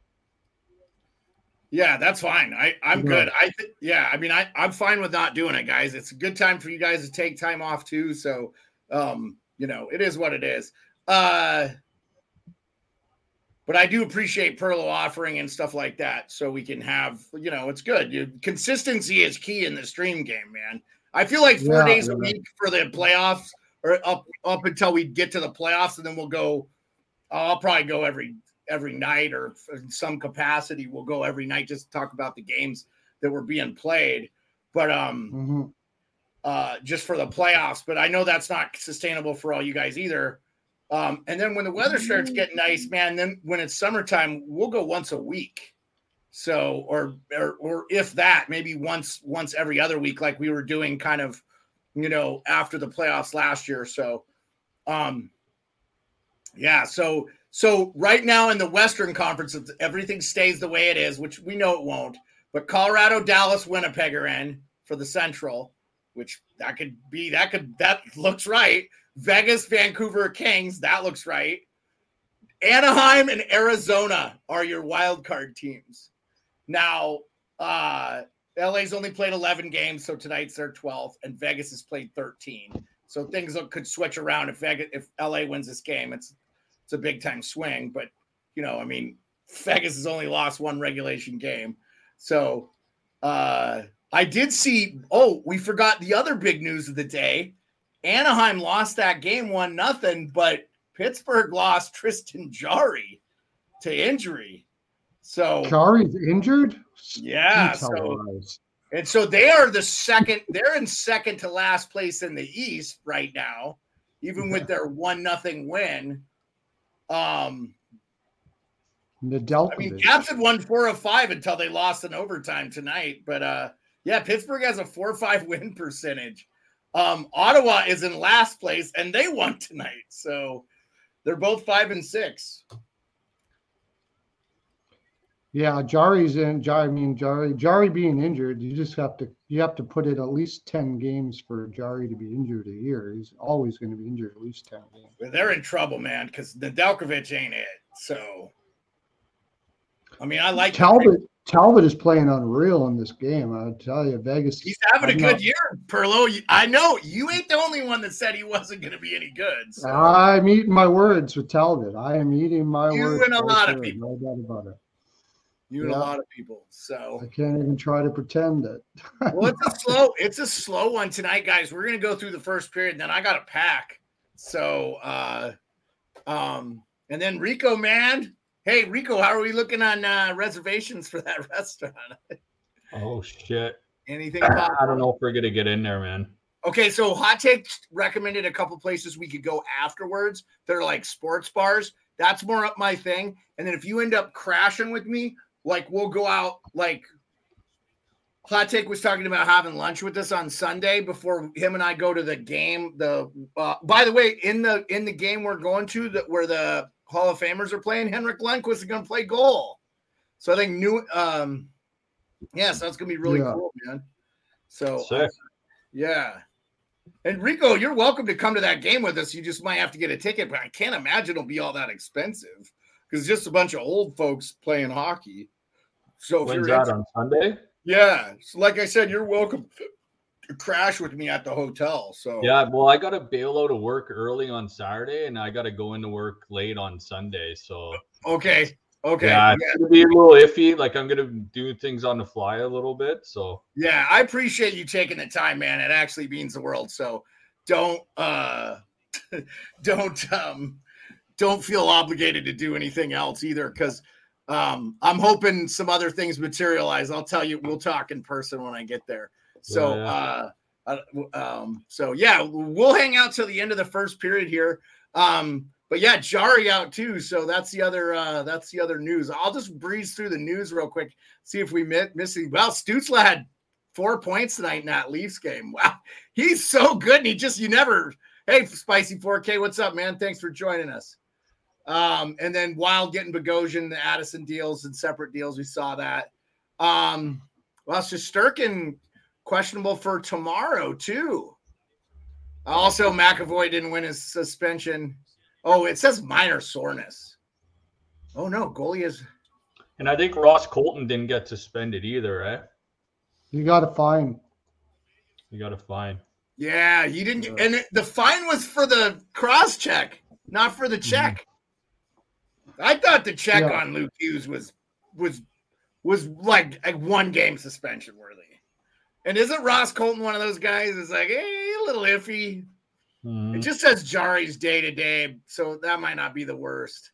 Yeah, that's fine. I I'm Yeah. good. I th- yeah, I mean I I'm fine with not doing it, guys. It's a good time for you guys to take time off too. So, um, you know, it is what it is. Uh but I do appreciate Pearlo offering and stuff like that, so we can have, you know, it's good. You, consistency is key in the stream game, man. I feel like four Yeah, days a week for the playoffs, or up up until we get to the playoffs, and then we'll go. I'll probably go every every night, or in some capacity, we'll go every night just to talk about the games that were being played. But um, Mhm. uh, just for the playoffs. But I know that's not sustainable for all you guys either. Um, and then when the weather starts getting nice, man, then when it's summertime, we'll go once a week. So, or, or, or if that, maybe once, once every other week, like we were doing kind of, you know, after the playoffs last year. So, um, yeah. So, so right now in the Western Conference, everything stays the way it is, which we know it won't. But Colorado, Dallas, Winnipeg are in. for the Central, which that could be that could that looks right. Vegas, Vancouver Kings, that looks right. Anaheim and Arizona are your wild card teams. Now, uh LA's only played 11 games, so tonight's their 12th, and Vegas has played 13. So things could switch around if Vegas if LA wins this game. It's it's a big time swing, but you know, I mean, Vegas has only lost one regulation game. So uh I did see oh, we forgot the other big news of the day. Anaheim lost that game one nothing, but Pittsburgh lost Tristan Jarry to injury. So Jarry's injured? yeah, so and so they are the second, they're in second to last place in the East right now, even with their one nothing win. Um, I mean. Caps had won four of five until they lost in overtime tonight. But uh, yeah, Pittsburgh has a four or five (laughs) win percentage. Um, Ottawa is in last place and they won tonight. So they're both five and six. Yeah, Jarry's in. Jarry, I mean, Jarry, Jarry being injured, you just have to you have to put it at least ten games for Jarry to be injured a year. He's always going to be injured at least ten games. They're in trouble, man, because Nedeljkovic ain't it. So, I mean, I like Talbot. Talbot is playing unreal in this game. I tell you, Vegas. He's having a I'm good not- year, Pearlo. I know you ain't the only one that said he wasn't going to be any good. So. I'm eating my words with Talbot. I am eating my You words. and a lot of people. No doubt about it. You and yeah. a lot of people. So, I can't even try to pretend that. well, it's a (laughs) slow, it's a slow one tonight, guys. We're going to go through the first period, and then I got a pack. So, uh, um, and then Rico, man, hey Rico, how are we looking on uh, reservations for that (laughs) restaurant? Oh shit! Anything? pop? I don't know if we're gonna get in there, man. Okay, so Hot Take recommended a couple places we could go afterwards. They're like sports bars. That's more up my thing. And then if you end up crashing with me, like we'll go out. Like Hot Take was talking about having lunch with us on Sunday before him and I go to the game. The uh, by the way, in the in the game we're going to that where the Hall of Famers are playing, Henrik Lundqvist is going to play goal. So I think new. Um, yeah, so that's going to be really Yeah. cool, man. So Sick. yeah. And Rico, you're welcome to come to that game with us. You just might have to get a ticket, but I can't imagine it'll be all that expensive because it's just a bunch of old folks playing hockey. So if When's you're that on Sunday? yeah, so like I said, you're welcome to crash with me at the hotel. So Yeah, well, I got to bail out of work early on Saturday, and I got to go into work late on Sunday. So okay, okay, yeah, yeah, it's gonna be a little iffy. Like I'm gonna do things on the fly a little bit. So yeah. I appreciate you taking the time, man. It actually means the world. So don't uh (laughs) don't um don't feel obligated to do anything else either because um i'm hoping some other things materialize. I'll tell you we'll talk in person when i get there. So Yeah, uh uh, um so yeah we'll hang out till the end of the first period here. Um but yeah Jarry out too. So that's the other uh that's the other news. I'll just breeze through the news real quick see if we miss missing well Stutzle had four points tonight in that leafs game. Wow he's so good and he just you never hey spicy 4k what's up man? Thanks for joining us um and then while getting Bogosian, the addison deals and separate deals we saw that um well Sturkin questionable for tomorrow too also mcavoy didn't win his suspension oh it says minor soreness oh no goalie is and I think Ross Colton didn't get suspended either, eh? You got to fine. You got to fine. Yeah, he didn't. Get, and it, the fine was for the cross check, not for the check. I thought the check Yeah. on Luke Hughes was was was like a one game suspension worthy. And isn't Ross Colton one of those guys? It's like, hey, a little iffy. Mhm. It just says Jarry's day to day, so that might not be the worst.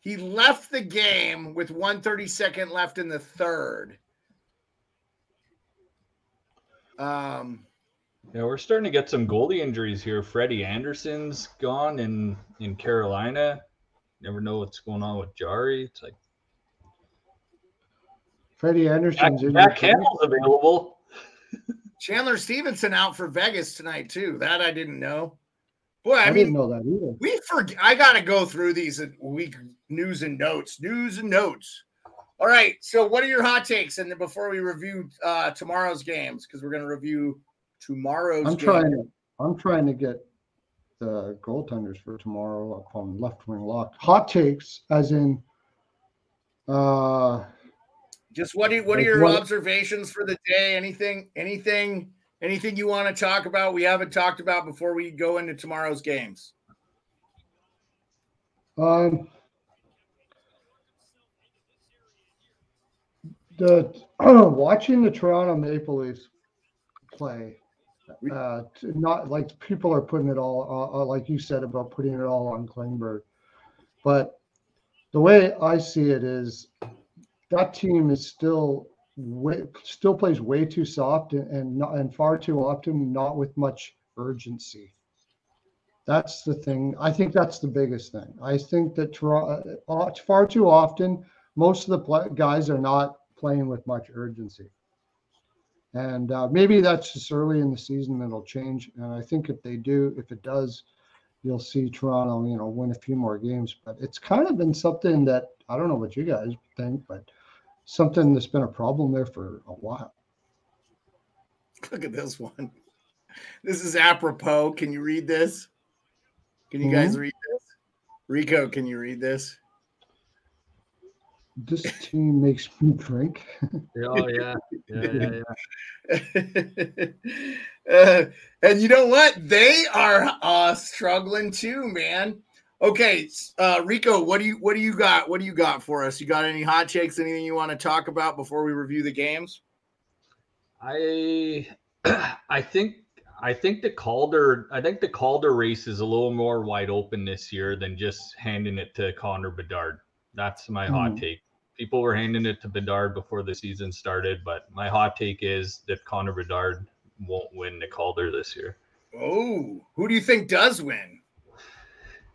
He left the game with 132nd left in the third. Um, Yeah, we're starting to get some goalie injuries here. Freddie Andersen's gone in in Carolina. Never know what's going on with Jarry. It's like Freddie Andersen's in Jack your Hamill's available. (laughs) Chandler Stephenson out for Vegas tonight too. That I didn't know. Boy, I, I, mean, didn't know that either. we forget. I got to go through these week news and notes, news and notes. All right. So, what are your hot takes? And then before we review uh, tomorrow's games, because we're going to review tomorrow's. I'm game. trying to I'm trying to get the goaltenders for tomorrow up on left wing lock. Hot takes, as in uh Just what are what are your what- observations for the day? Anything, anything, anything you want to talk about? We haven't talked about before we go into tomorrow's games. um the (clears throat) watching the Toronto Maple Leafs play uh not like people are putting it all uh, uh, like you said about putting it all on Klingberg but the way I see it is that team is still way, still plays way too soft and and, not, and far too often not with much urgency. That's the thing. I think that's the biggest thing. I think that Toronto, uh, far too often, most of the guys are not playing with much urgency. And uh, maybe that's just early in the season that'll change. And I think if they do, if it does, you'll see Toronto, you know, win a few more games. But it's kind of been something that I don't know what you guys think, but something that's been a problem there for a while. Look at this one. This is apropos. Can you read this? Can you guys read this? Rico, can you read this? This team makes me drink. Oh yeah, yeah, yeah, yeah. (laughs) uh, and you know what? They are uh, struggling too, man. Okay, uh, Rico, what do you what do you got? What do you got for us? You got any hot takes? Anything you want to talk about before we review the games? I (clears throat) I think I think the Calder I think the Calder race is a little more wide open this year than just handing it to Connor Bedard. That's my hot Hmm. take. People were handing it to Bedard before the season started, but my hot take is that Connor Bedard won't win the Calder this year. Oh, who do you think does win?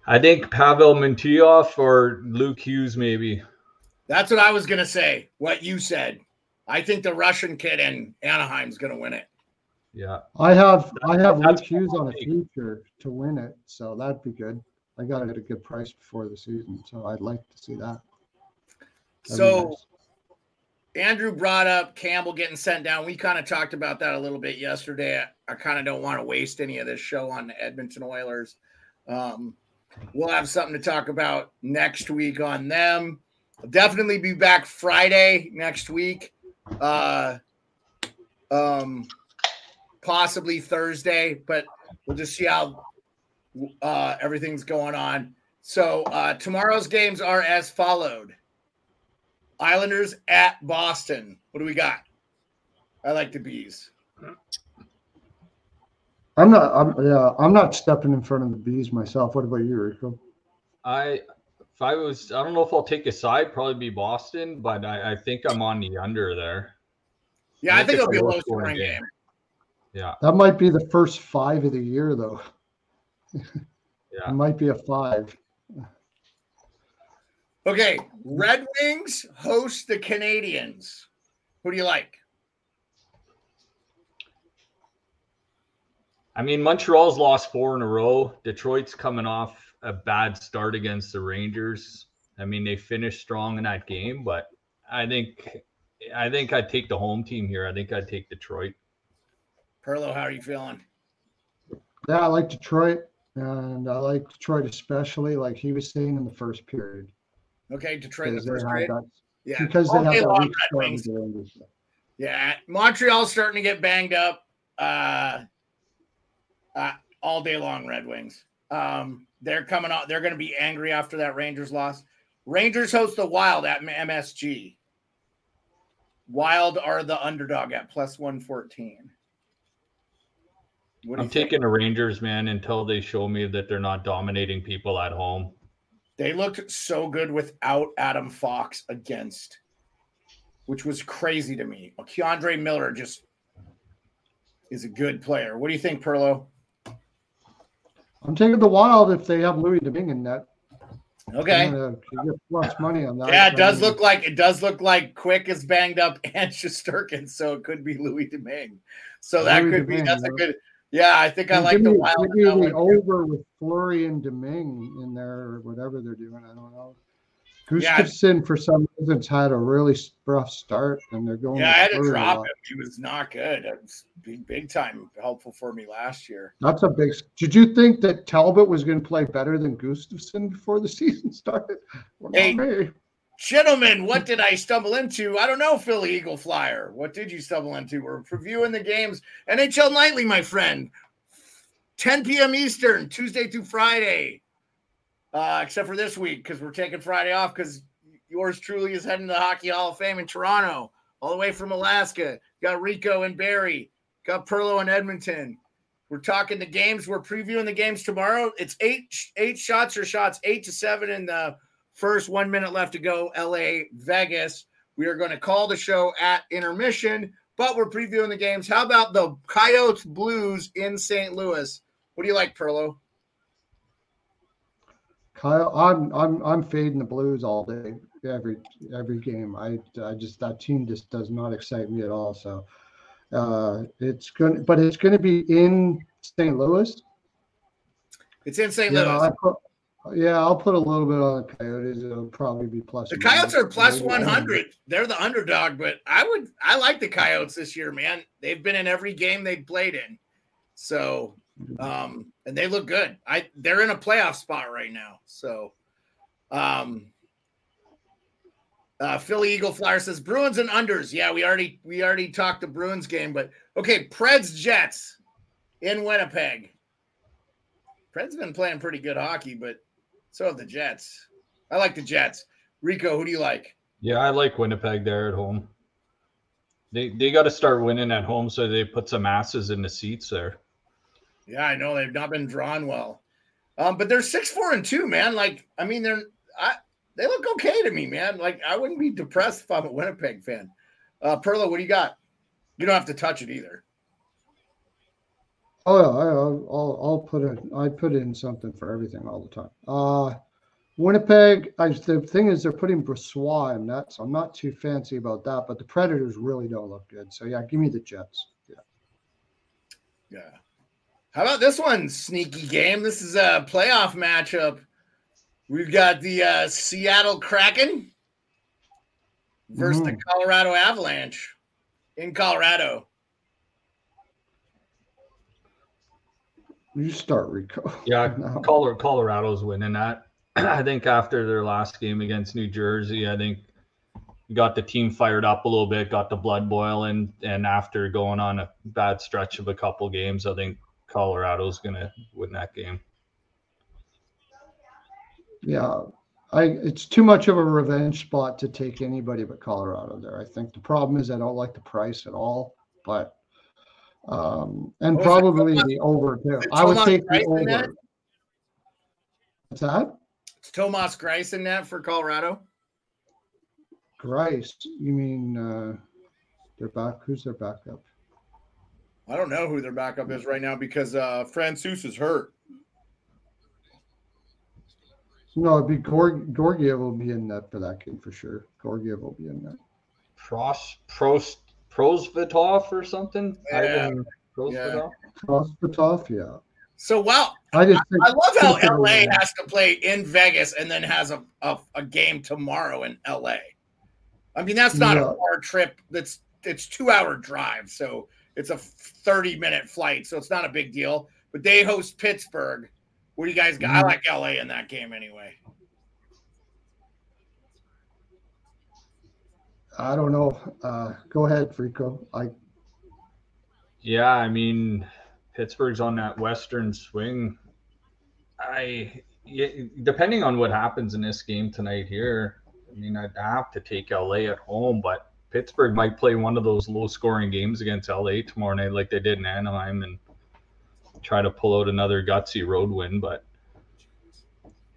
I think Pavel Mintyukov or Luke Hughes maybe. That's what I was gonna say. What you said. I think the Russian kid in Anaheim's gonna win it. Yeah. I have I have Luke That's Hughes on a my future to win it, so that'd be good. I got it at a good price before the season, so I'd like to see that. So nice. Andrew brought up Campbell getting sent down. We kind of talked about that a little bit yesterday. I, I kind of don't want to waste any of this show on the Edmonton Oilers. Um, we'll have something to talk about next week on them. I'll definitely be back Friday next week. Uh, um, possibly Thursday, but we'll just see how uh, everything's going on. So uh, tomorrow's games are as followed. Islanders at Boston. What do we got? I like the bees. I'm not I'm yeah, I'm not stepping in front of the bees myself. What about you, Rico? I if I was I don't know if I'll take a side, probably be Boston, but I, I think I'm on the under there. Yeah, I I think think it'll be a it's low scoring game. game. Yeah. That might be the first five of the year though. Yeah. (laughs) It might be a five. Okay, Red Wings host the Canadians. Who do you like? I mean, Montreal's lost four in a row. Detroit's coming off a bad start against the Rangers. I mean, they finished strong in that game, but I think I think I'd take the home team here. I think I'd take Detroit. Pearlo, how are you feeling? Yeah, I like Detroit, and I like Detroit especially, like he was saying in the first period. Okay, Detroit in the first have grade. that, Yeah, because they All have day that long, weak Red Wings. with the Rangers. Yeah, Montreal's starting to get banged up uh, uh, all day long. Red Wings. Um, they're coming out. They're going to be angry after that Rangers loss. Rangers host the Wild at MSG. Wild are the underdog at plus one fourteen. What do I'm you think? taking the Rangers, man, until they show me that they're not dominating people at home. They looked so good without Adam Fox against, which was crazy to me. K'Andre Miller just is a good player. What do you think, Pearlo? I'm taking the Wild if they have Louis Domingue in net. Okay. Gonna plus money on that. Yeah, it does look like it does look like Quick is banged up and (laughs) Shesterkin, so it could be Louis Domingue. So that Louis could be that's a good. Yeah, I think I and like give the me- wild. give me the over with Fleury and Domingue in there or whatever they're doing. I don't know. Gustavsson, yeah. for some reason, had a really rough start, and they're going. Yeah, I had to drop him. He was not good. It was big, big time helpful for me last year. That's a big. Did you think that Talbot was going to play better than Gustavsson before the (laughs) season started? Well, hey, gentlemen, what did I stumble into? I don't know, Philly Eagle Flyer. What did you stumble into? We're reviewing the games. NHL Nightly, my friend. 10 p.m. Eastern, Tuesday through Friday uh, except for this week because we're taking Friday off because yours truly is heading to the Hockey Hall of Fame in Toronto, all the way from Alaska. Got Rico and Barry, got Pearlo and Edmonton. We're talking the games. We're previewing the games tomorrow. It's eight eight shots or shots, eight to seven in the first one minute left to go. LA, Vegas. We are going to call the show at intermission, but we're previewing the games. How about the Coyotes Blues in St. Louis? What do you like, Pearlo? Kyle, I'm I'm I'm fading the Blues all day, every every game. I I just that team just does not excite me at all. So uh, it's going, but it's going to be in St. Louis. It's in St. Louis. Put, yeah, I'll put a little bit on the Coyotes. It'll probably be plus. The Coyotes are plus one hundred. They're the underdog, but I would I like the Coyotes this year, man. They've been in every game they've played in. So um, and they look good. I they're in a playoff spot right now. So, um, uh, Philly Eagle Flyer says Bruins and unders. Yeah, we already we already talked the Bruins game, but okay, Preds Jets in Winnipeg. Preds been playing pretty good hockey, but so have the Jets. I like the Jets. Rico, who do you like? Yeah, I like Winnipeg there at home. They they got to start winning at home so they put some asses in the seats there. Yeah, I know they've not been drawn well. Um, but they're six, four, and two, man. Like, I mean, they're I they look okay to me, man. Like, I wouldn't be depressed if I'm a Winnipeg fan. Uh Perla, what do you got? You don't have to touch it either. Oh, yeah, I'll, I'll, I'll put in. I put in something for everything all the time. Uh, Winnipeg. I, the thing is, they're putting Brossoit in that, so I'm not too fancy about that. But the Predators really don't look good. So yeah, give me the Jets. Yeah. Yeah. How about this one, sneaky game? This is a playoff matchup. We've got the uh, Seattle Kraken versus mm. the Colorado Avalanche in Colorado. You start, Rico. Yeah, (laughs) no. Colorado's winning that. (clears throat) I think after their last game against New Jersey, I think got the team fired up a little bit, got the blood boiling, and after going on a bad stretch of a couple games, I think Colorado's going to win that game. Yeah, I it's too much of a revenge spot to take anybody but Colorado there. I think the problem is I don't like the price at all, but um and probably the over too. I would take the over. What's that? It's Thomas Greiss in that for Colorado. Greiss, you mean uh their back? Who's their backup? I don't know who their backup is right now because uh Francouz is hurt. No, it'd be Gorg- Georgiev will be in that for that game for sure. Georgiev will be in that. Pros Prost Prosvetov or something. Yeah. Yeah. Prosvetov, yeah. So well, I just I, I love how LA has to play in Vegas and then has a, a, a game tomorrow in LA. I mean, that's not yeah. a far trip. That's it's two hour drive. So it's a 30 minute flight, so it's not a big deal. But they host Pittsburgh. What do you guys got? I mm-hmm. like LA in that game anyway. I don't know. Uh, go ahead, Frico. I. Yeah, I mean, Pittsburgh's on that western swing. I, depending on what happens in this game tonight here, I mean, I'd have to take LA at home, but Pittsburgh might play one of those low scoring games against LA tomorrow night, like they did in Anaheim, and try to pull out another gutsy road win. But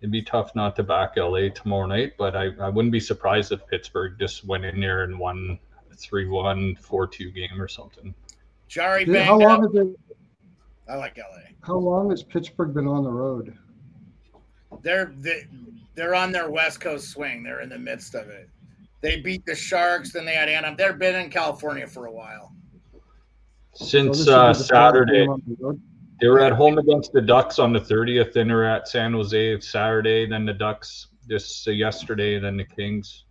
it'd be tough not to back LA tomorrow night. But I, I wouldn't be surprised if Pittsburgh just went in there and won a 3 1, 4 2 game or something. Jari, how long have they, I like LA. How long has Pittsburgh been on the road? They're they, they're on their West Coast swing. They're in the midst of it. They beat the Sharks, then they had Anaheim. They've been in California for a while. Since uh, Saturday, they were at home against the Ducks on the 30th. Then they're at San Jose Saturday. Then the Ducks just uh, yesterday Then the Kings.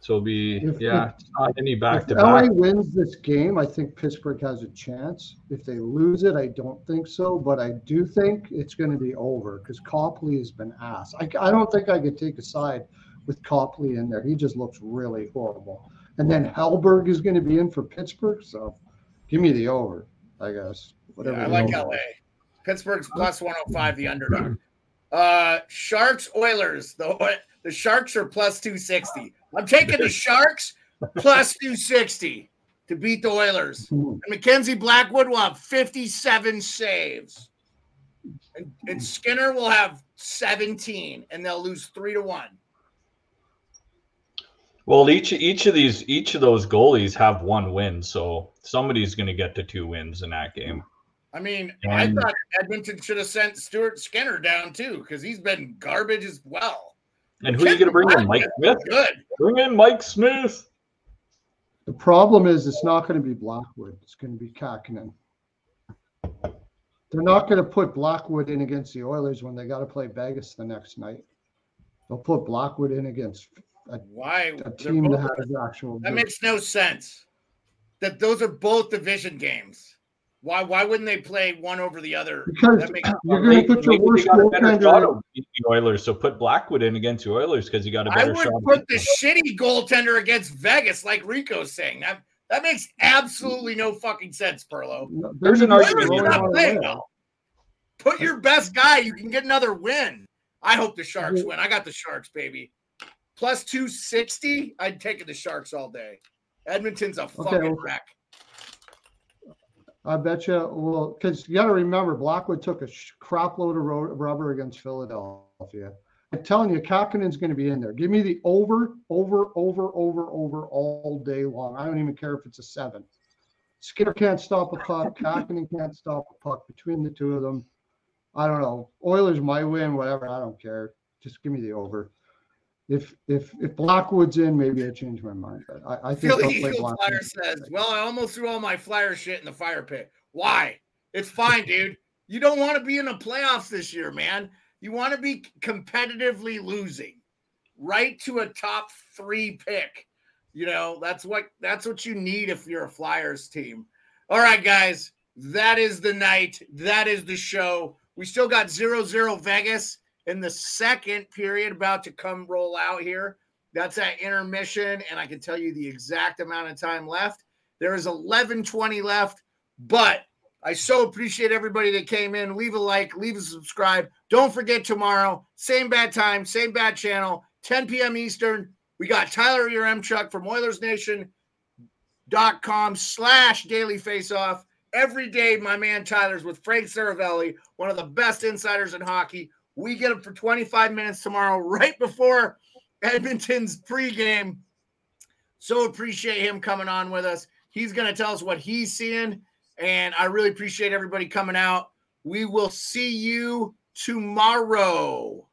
So it'll be If- yeah, not any back to back. LA wins this game, I think Pittsburgh has a chance. If they lose it, I don't think so, but I do think it's going to be over because Copley has been ass. I, I don't think I could take a side with Copley in there. He just looks really horrible. And then Hellberg is going to be in for Pittsburgh, so give me the over, I guess. Whatever. Yeah, I like LA. Pittsburgh's plus 105, the underdog. Uh Sharks Oilers. The the Sharks are plus 260. I'm taking the Sharks plus 260 to beat the Oilers. is. And Mackenzie Blackwood will have 57 saves. And, and Skinner will have 17, and they'll lose three to one. Well, each each of these each of those goalies have one win, so somebody's going to get to two wins in that game. I mean, And- I thought Edmonton should have sent Stuart Skinner down too, because he's been garbage as well. And who are you going to bring in? Mike Smith. Good. Bring in Mike Smith. The problem is it's not going to be Blackwood. It's going to be Kahkonen. They're not going to put Blackwood in against the Oilers when they got to play Vegas the next night. They'll put Blackwood in against a, Why? a they're team that both- has actual. that makes no sense. That those are both division games. Why? Why wouldn't they play one over the other? because That makes you're going to put your worst got a better shot goaltender. of the Oilers, so put Blackwood in against the Oilers because you got a better I would shot. put beating the shitty goaltender against Vegas, like Rico's saying. That that makes absolutely no fucking sense, Pearlo. There's an argument You're not playing well. Put your best guy. You can get another win. I hope the Sharks win. I got the Sharks, baby. Plus 260. I'd take it the Sharks all day. Edmonton's a fucking well- wreck. I bet you. Well, because you got to remember, Blackwood took a crap load of ro- rubber against Philadelphia. I'm telling you, Kahkonen's going to be in there. Give me the over, over, over, over, over all day long. I don't even care if it's a seven. Skinner can't stop a puck. Kahkonen can't stop a puck. Between the two of them, I don't know. Oilers might win, whatever. I don't care. Just give me the over. If if if Blackwood's in, maybe I change my mind. But I, I think Philly Eagle Flyer says, Well, I almost threw all my flyer shit in the fire pit. Why? It's fine, dude. You don't want to be in the playoffs this year, man. You want to be competitively losing right to a top three pick. You know, that's what that's what you need if you're a Flyers team. All right, guys. That is the night. That is the show. We still got zero zero Vegas in the second period about to come roll out here. That's at intermission, and I can tell you the exact amount of time left. There is 11:20 left, but I so appreciate everybody that came in. Leave a like, leave a subscribe. Don't forget tomorrow, same bad time, same bad channel, 10 p.m. Eastern. We got Tyler Chuck from OilersNation.com slash daily faceoff. Every day, my man Tyler's with Frank Seravalli, one of the best insiders in hockey. We get him for 25 minutes tomorrow, right before Edmonton's pregame. So appreciate him coming on with us. He's going to tell us what he's seeing. And I really appreciate everybody coming out. We will see you tomorrow.